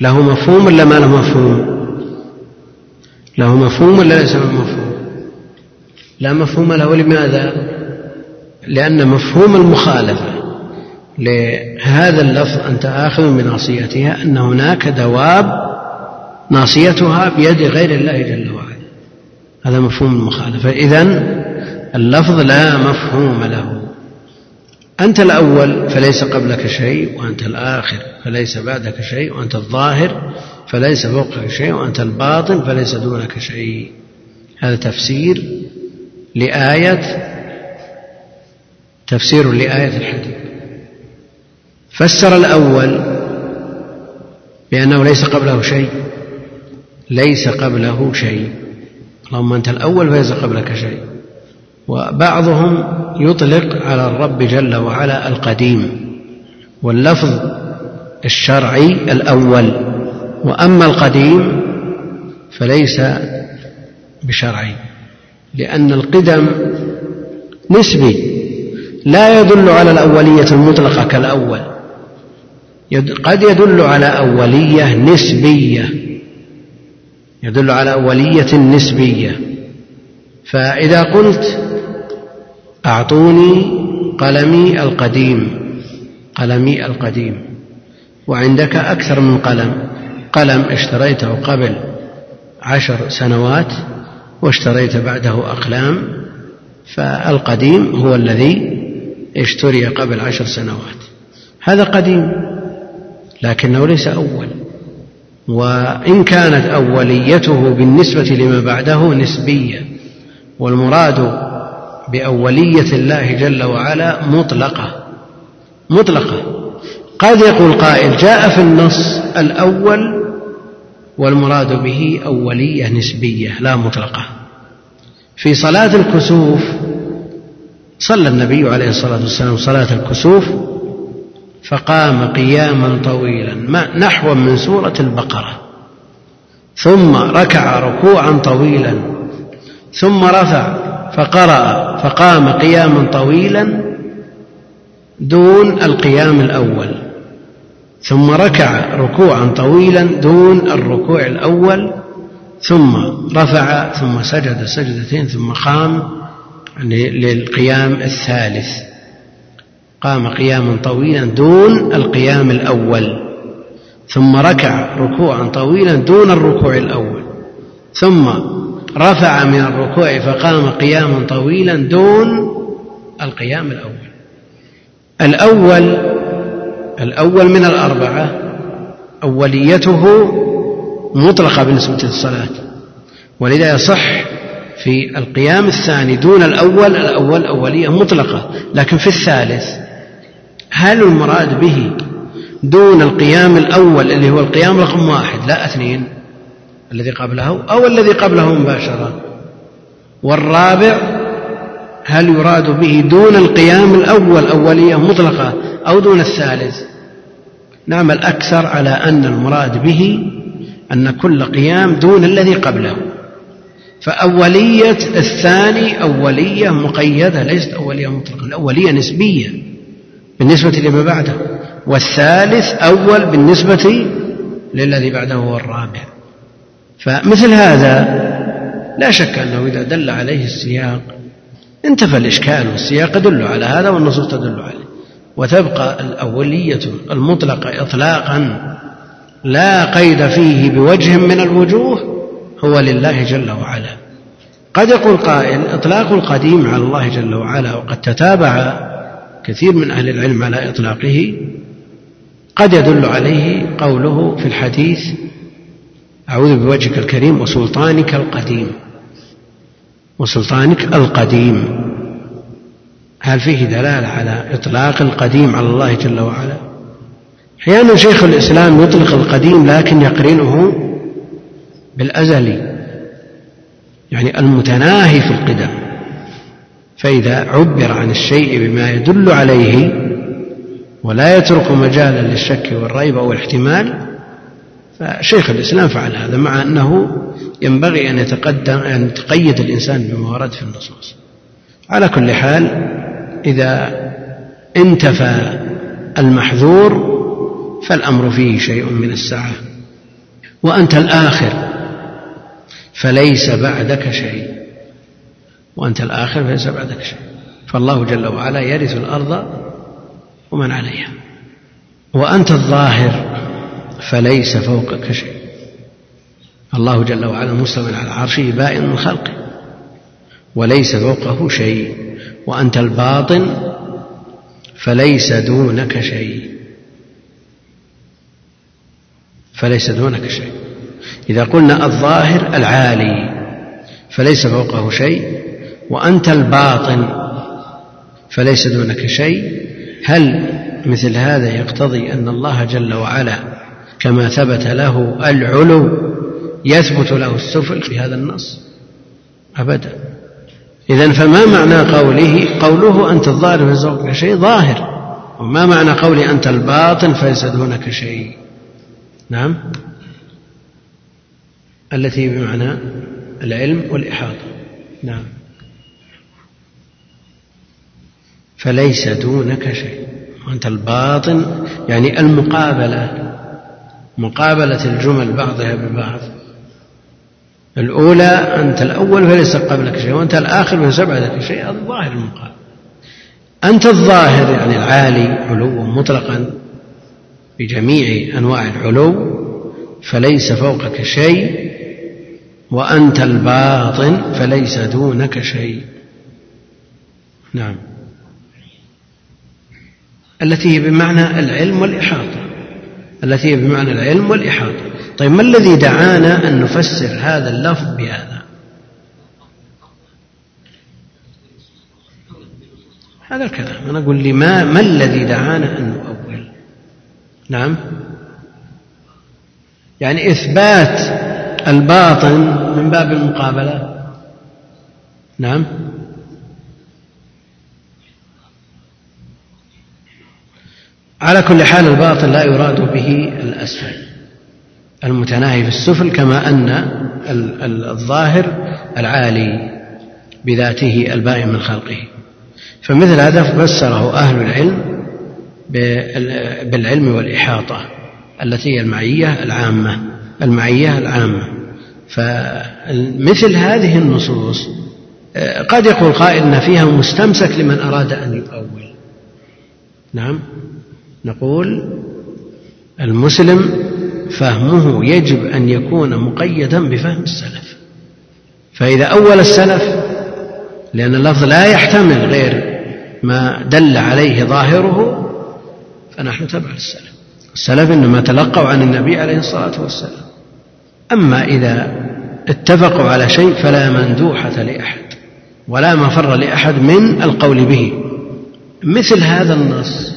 له مفهوم ولا ما له مفهوم؟ له مفهوم ولا ليس له مفهوم؟ لا مفهوم له لماذا لأن مفهوم المخالفة لهذا اللفظ أنت آخذ بناصيتها أن هناك دواب ناصيتها بيد غير الله جل وعلا. هذا مفهوم المخالفة. إذن اللفظ لا مفهوم له. أنت الأول فليس قبلك شيء وأنت الآخر فليس بعدك شيء وأنت الظاهر فليس فوقك شيء وأنت الباطن فليس دونك شيء. هذا تفسير لآية تفسير لآية الحديث. فسر الأول بأنه ليس قبله شيء. ليس قبله شيء. اللهم أنت الأول فليس قبلك شيء. وبعضهم يطلق على الرب جل وعلا القديم واللفظ الشرعي الأول. وأما القديم فليس بشرعي. لأن القدم نسبي لا يدل على الأولية المطلقة كالأول. قد يدل على أولية نسبية. يدل على أولية نسبية. فإذا قلت أعطوني قلمي القديم قلمي القديم وعندك أكثر من قلم قلم اشتريته قبل عشر سنوات واشتريت بعده أقلام فالقديم هو الذي اشتري قبل عشر سنوات. هذا قديم لكنه ليس أول. وإن كانت أوليته بالنسبة لما بعده نسبية والمراد بأولية الله جل وعلا مطلقة. مطلقة. قد يقول قائل جاء في النص الأول والمراد به أولية نسبية لا مطلقة. في صلاة الكسوف صلى النبي عليه الصلاة والسلام صلاة الكسوف فقام قياما طويلا نحو من سورة البقرة. ثم ركع ركوعا طويلا ثم رفع فقرأ فقام قياما طويلا دون القيام الأول. ثم ركع ركوعا طويلا دون الركوع الأول ثم رفع ثم سجد سجدتين ثم قام للقيام الثالث. قام قياما طويلا دون القيام الأول ثم ركع ركوعا طويلا دون الركوع الأول ثم رفع من الركوع فقام قياما طويلا دون القيام الأول. الأول الأول من الأربعة أوليته مطلقة بالنسبة للصلاة ولذا يصح في القيام الثاني دون الأول الأول أولية مطلقة لكن في الثالث هل المراد به دون القيام الأول اللي هو القيام رقم واحد لا اثنين الذي قبله أو الذي قبله مباشرة؟ والرابع هل يراد به دون القيام الأول أولية مطلقة أو دون الثالث؟ نعم الأكثر على أن المراد به أن كل قيام دون الذي قبله. فأولية الثاني أولية مقيدة ليست أولية مطلقة الأولية نسبية بالنسبة لما بعده والثالث أول بالنسبة للذي بعده هو الرابع. فمثل هذا لا شك أنه إذا دل عليه السياق انتفى الإشكال والسياق يدل على هذا والنصوص تدل عليه. وتبقى الأولية المطلقة إطلاقا لا قيد فيه بوجه من الوجوه هو لله جل وعلا. قد يقول قائل إطلاق القديم على الله جل وعلا وقد تتابع كثير من أهل العلم على إطلاقه. قد يدل عليه قوله في الحديث أعوذ بوجهك الكريم وسلطانك القديم. وسلطانك القديم. هل فيه دلالة على إطلاق القديم على الله جل وعلا؟ أحيانا شيخ الإسلام يطلق القديم لكن يقرنه بالأزلي يعني المتناهي في القدم. فإذا عبر عن الشيء بما يدل عليه ولا يترك مجالا للشك والريب أو الاحتمال فشيخ الإسلام فعل هذا مع أنه ينبغي أن يتقدم أن يتقيد الإنسان بما ورد في النصوص. على كل حال إذا انتفى المحذور فالأمر فيه شيء من السعة وأنت الآخر فليس بعدك شيء. وأنت الآخر فليس بعدك شيء. فالله جل وعلا يرث الأرض ومن عليها. وأنت الظاهر فليس فوقك شيء. الله جل وعلا مستوى على عرشه بائن من خلقه. وليس فوقه شيء وأنت الباطن فليس دونك شيء. فليس دونك شيء. إذا قلنا الظاهر العالي فليس فوقه شيء وأنت الباطن فليس دونك شيء. هل مثل هذا يقتضي أن الله جل وعلا كما ثبت له العلو يثبت له السفل في هذا النص أبدا. إذا فما معنى قوله؟ قوله أنت الظاهر فليس شيء ظاهر. وما معنى قولي أنت الباطن فليس دونك شيء؟ نعم. التي بمعنى العلم والإحاطة. نعم. فليس دونك شيء. وأنت الباطن يعني المقابلة مقابلة الجمل بعضها ببعض. الأولى أنت الأول فليس قبلك شيء وأنت الآخر فليس بعدك شيء هذا ظاهر المقابل. أنت الظاهر يعني العالي علوا مطلقا بجميع أنواع العلو فليس فوقك شيء وأنت الباطن فليس دونك شيء. نعم. التي هي بمعنى العلم والإحاطة. التي هي بمعنى العلم والإحاطة. طيب ما الذي دعانا أن نفسر هذا اللفظ بهذا؟ هذا الكلام. أنا أقول لي ما, ما الذي دعانا أن نؤول؟ نعم. يعني إثبات الباطن من باب المقابلة. نعم. على كل حال الباطل لا يراد به الأسفل. المتناهي في السفل كما أن الظاهر العالي بذاته البائن من خلقه. فمثل هذا فسره أهل العلم بالعلم والإحاطة التي هي المعية العامة المعية العامة. فمثل هذه النصوص قد يقول قائل إن فيها مستمسك لمن أراد أن يؤول نعم. نقول المسلم فهمه يجب أن يكون مقيدا بفهم السلف. فإذا أول السلف لأن اللفظ لا يحتمل غير ما دل عليه ظاهره فنحن تبع السلف. السلف إنما تلقوا عن النبي عليه الصلاة والسلام. أما إذا اتفقوا على شيء فلا مندوحة لأحد ولا مفر لأحد من القول به. مثل هذا النص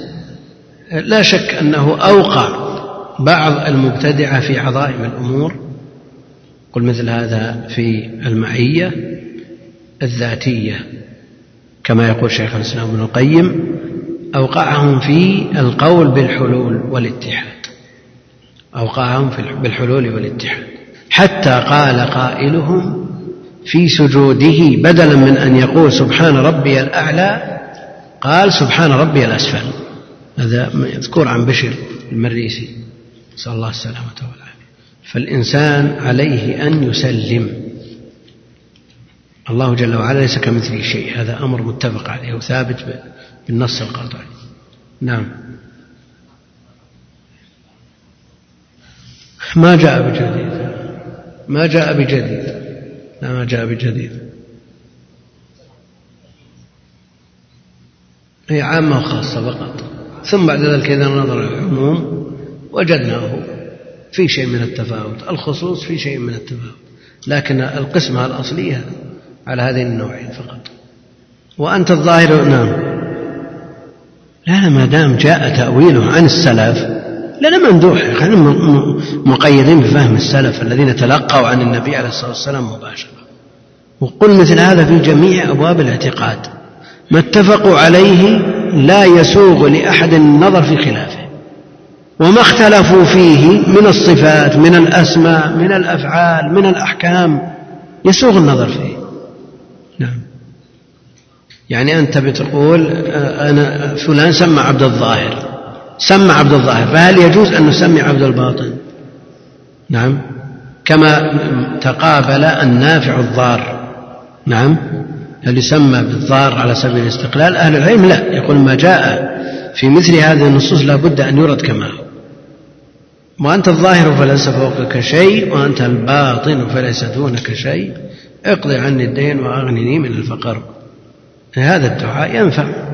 لا شك أنه أوقع بعض المبتدعة في عظائم الأمور قل مثل هذا في المعية الذاتية كما يقول شيخ الإسلام ابن القيم أوقعهم في القول بالحلول والاتحاد. أوقعهم بالحلول والاتحاد. حتى قال قائلهم في سجوده بدلا من أن يقول سبحان ربي الأعلى قال سبحان ربي الأسفل. هذا مذكور عن بشر المريسي. نسأل الله السلامة والعافية فالإنسان عليه أن يسلم. الله جل وعلا ليس كمثله شيء. هذا أمر متفق عليه وثابت بالنص القاطع. نعم. ما جاء بجديد. ما جاء بجديد. لا ما جاء بجديد. هي عامة وخاصة فقط. ثم بعد ذلك إذا نظر العموم وجدناه في شيء من التفاوت الخصوص في شيء من التفاوت لكن القسمة الأصلية على هذين النوعين فقط. وأنت الظاهر نعم. لا ما دام جاء تأويله عن السلف لنا مندوح خلينا مقيدين بفهم السلف الذين تلقوا عن النبي عليه الصلاة والسلام مباشرة. وقل مثل هذا في جميع أبواب الاعتقاد. ما اتفقوا عليه لا يسوغ لأحد النظر في خلافه. وما اختلفوا فيه من الصفات من الأسماء من الأفعال من الأحكام يسوغ النظر فيه. نعم. يعني أنت بتقول أنا فلان سمى عبد الظاهر. سمى عبد الظاهر فهل يجوز أن نسمي عبد الباطن؟ نعم. كما تقابل النافع الضار. نعم. هل يسمى بالضار على سبيل الاستقلال؟ أهل العلم لا. يقول ما جاء في مثل هذه النصوص لا بد أن يرد كما هو. وأنت الظاهر فليس فوقك شيء وأنت الباطن فليس دونك شيء. اقضي عني الدين وأغنني من الفقر. هذا الدعاء ينفع.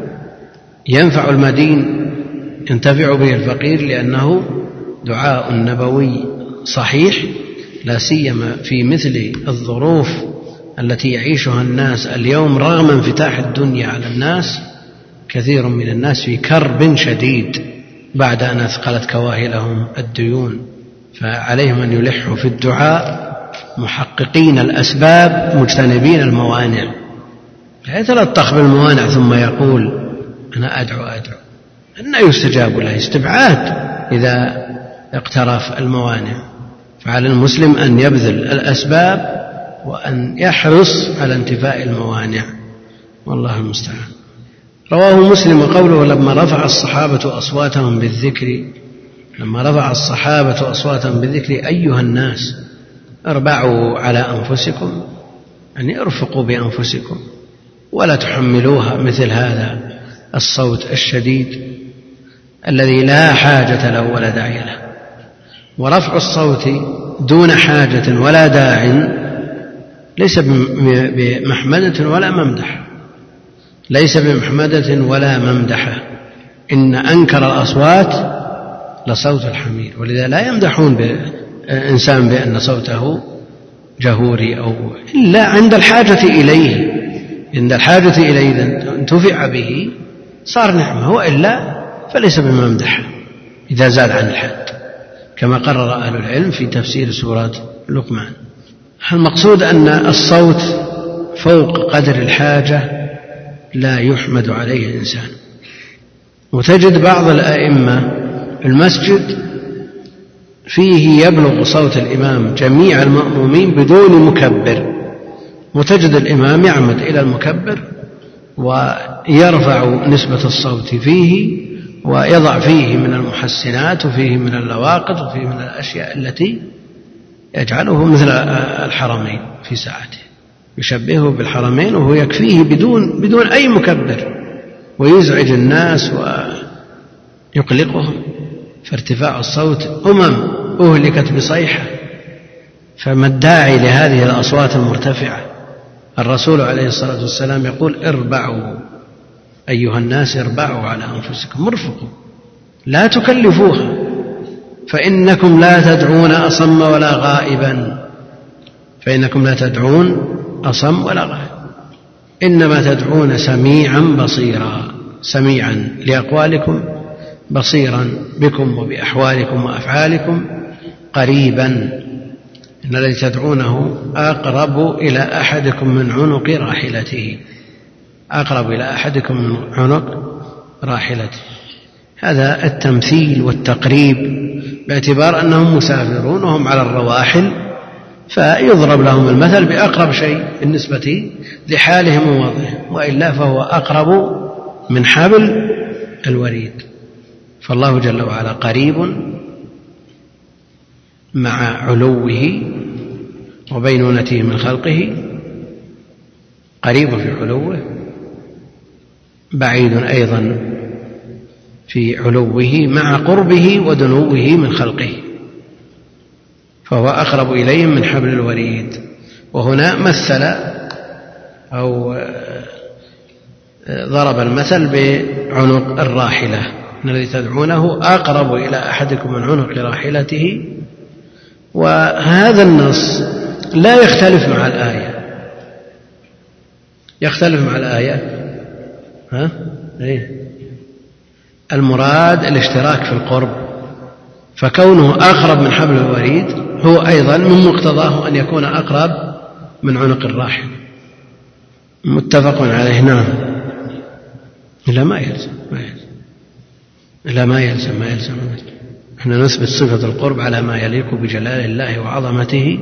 ينفع المدين ينتفع به الفقير لأنه دعاء نبوي صحيح لا سيما في مثل الظروف التي يعيشها الناس اليوم رغم انفتاح الدنيا على الناس كثير من الناس في كرب شديد. بعد أن أثقلت كواهلهم الديون فعليهم أن يلحوا في الدعاء محققين الأسباب مجتنبين الموانع. لا يتلطخ بالموانع ثم يقول أنا أدعو أدعو. أن يستجاب له استبعاد إذا اقترف الموانع. فعلى المسلم أن يبذل الأسباب وأن يحرص على انتفاء الموانع. والله المستعان. رواه مسلم وقوله لما رفع الصحابة أصواتهم بالذكر لما رفع الصحابة أصواتهم بالذكر أيها الناس أربعوا على أنفسكم يعني ارفقوا بأنفسكم ولا تحملوها مثل هذا الصوت الشديد الذي لا حاجة له ولا داعي له. ورفع الصوت دون حاجة ولا داع ليس بمحمدة ولا ممدح. ليس بمحمدة ولا ممدحة. إن أنكر الأصوات لصوت الحمير. ولذا لا يمدحون إنسان بأن صوته جهوري أو إلا عند الحاجة إليه. عند الحاجة إليه إذا انتفع به صار نعمة. وإلا فليس بممدح إذا زاد عن الحد. كما قرر أهل العلم في تفسير سورة لقمان. المقصود أن الصوت فوق قدر الحاجة؟ لا يحمد عليه الإنسان. وتجد بعض الأئمة المسجد فيه يبلغ صوت الإمام جميع المأمومين بدون مكبر. وتجد الإمام يعمد إلى المكبر ويرفع نسبة الصوت فيه ويضع فيه من المحسنات وفيه من اللواقط وفيه من الأشياء التي يجعله مثل الحرمين في ساعته. يشبهه بالحرمين وهو يكفيه بدون بدون أي مكبر ويزعج الناس ويقلقهم. فارتفاع الصوت أمم أهلكت بصيحة. فما الداعي لهذه الأصوات المرتفعة؟ الرسول عليه الصلاة والسلام يقول اربعوا أيها الناس اربعوا على أنفسكم ارفقوا لا تكلفوها فإنكم لا تدعون أصم ولا غائبا فإنكم لا تدعون أصم ولا غائب إنما تدعون سميعا بصيرا سميعا لأقوالكم بصيرا بكم وبأحوالكم وأفعالكم قريبا. إن الذي تدعونه أقرب إلى أحدكم من عنق راحلته. أقرب إلى أحدكم من عنق راحلته. هذا التمثيل والتقريب باعتبار أنهم مسافرون وهم على الرواحل. فيضرب لهم المثل بأقرب شيء بالنسبة لحالهم ووضعهم وإلا فهو أقرب من حبل الوريد. فالله جل وعلا قريب مع علوه وبينونته من خلقه قريب في علوه بعيد أيضا في علوه مع قربه ودنوه من خلقه. فهو أقرب إليهم من حبل الوريد. وهنا مثل أو ضرب المثل بعنق الراحلة. إن الذي تدعونه أقرب إلى أحدكم من عنق راحلته. وهذا النص لا يختلف مع الآية. يختلف مع الآية. ها؟ إيه؟ المراد الاشتراك في القرب. فكونه أقرب من حبل الوريد هو أيضا من مقتضاه أن يكون أقرب من عنق الراحل متفق عليه؟ نعم. لا ما يلزم ما يلزم. لا ما يلزم ما يلزم. إحنا نثبت صفة القرب على ما يليق بجلال الله وعظمته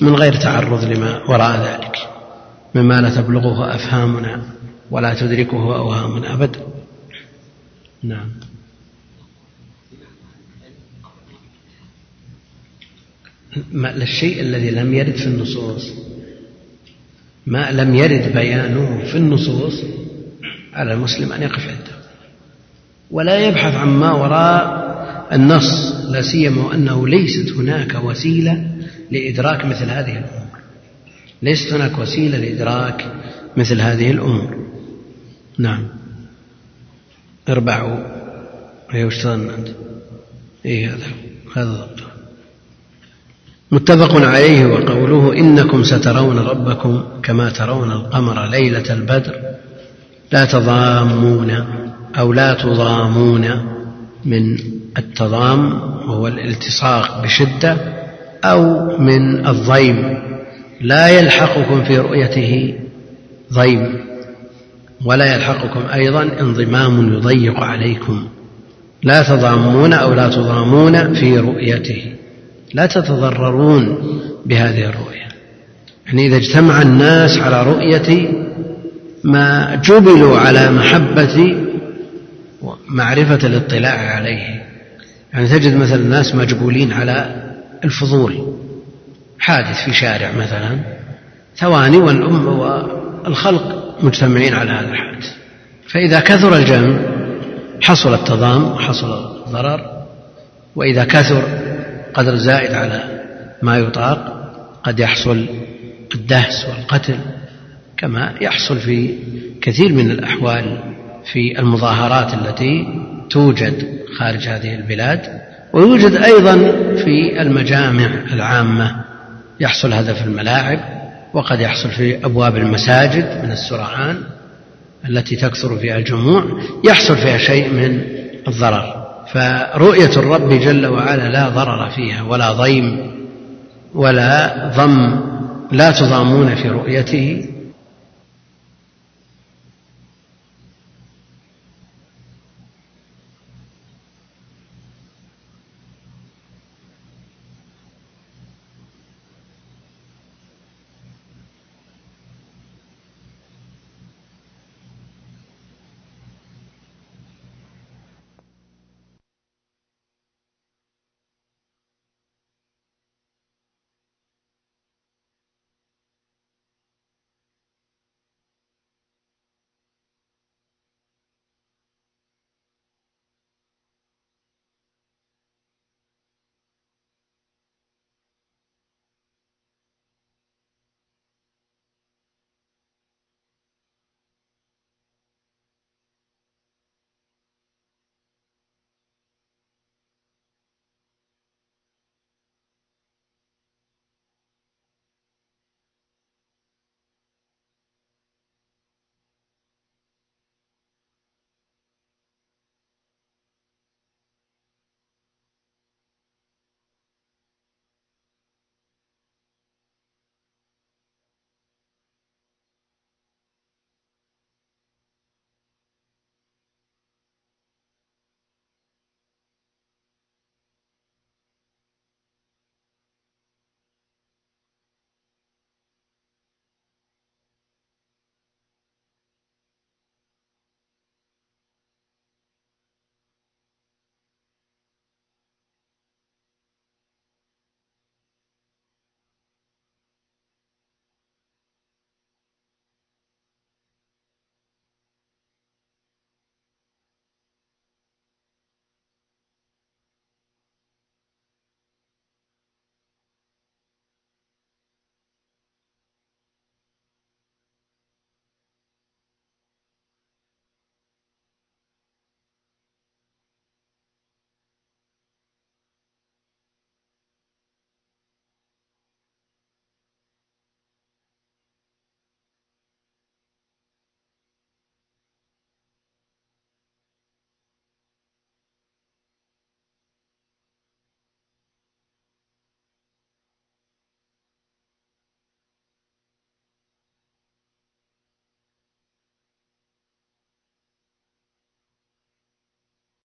من غير تعرض لما وراء ذلك مما لا تبلغه أفهامنا ولا تدركه أوهامنا أبدا. نعم. الشيء الذي لم يرد في النصوص. ما لم يرد بيانه في النصوص على المسلم أن يقف عنده. ولا يبحث عما وراء النص لا سيما وأنه ليست هناك وسيلة لإدراك مثل هذه الأمور. ليست هناك وسيلة لإدراك مثل هذه الأمور. نعم. اربعوا هي وش أنت؟ إيه هذا هذا ضبطه متفق عليه وقوله إنكم سترون ربكم كما ترون القمر ليلة البدر. لا تضامون أو لا تضامون من التضام وهو الالتصاق بشدة أو من الضيم. لا يلحقكم في رؤيته ضيم ولا يلحقكم أيضا انضمام يضيق عليكم. لا تضامون أو لا تضامون في رؤيته. لا تتضررون بهذه الرؤية. يعني إذا اجتمع الناس على رؤية ما جبلوا على محبة ومعرفة الاطلاع عليه. يعني تجد مثلا الناس مجبولين على الفضول. حادث في شارع مثلا. ثواني والأم والخلق مجتمعين على هذا الحادث. فإذا كثر الجمع حصل التضام وحصل الضرر. وإذا كثر قدر زائد على ما يطاق قد يحصل الدهس والقتل كما يحصل في كثير من الأحوال في المظاهرات التي توجد خارج هذه البلاد ويوجد أيضا في المجامع العامة يحصل هذا في الملاعب وقد يحصل في أبواب المساجد من السرعان التي تكثر فيها الجموع يحصل فيها شيء من الضرر. فرؤية الرب جل وعلا لا ضرر فيها ولا ضيم ولا ضم لا تضامون في رؤيته.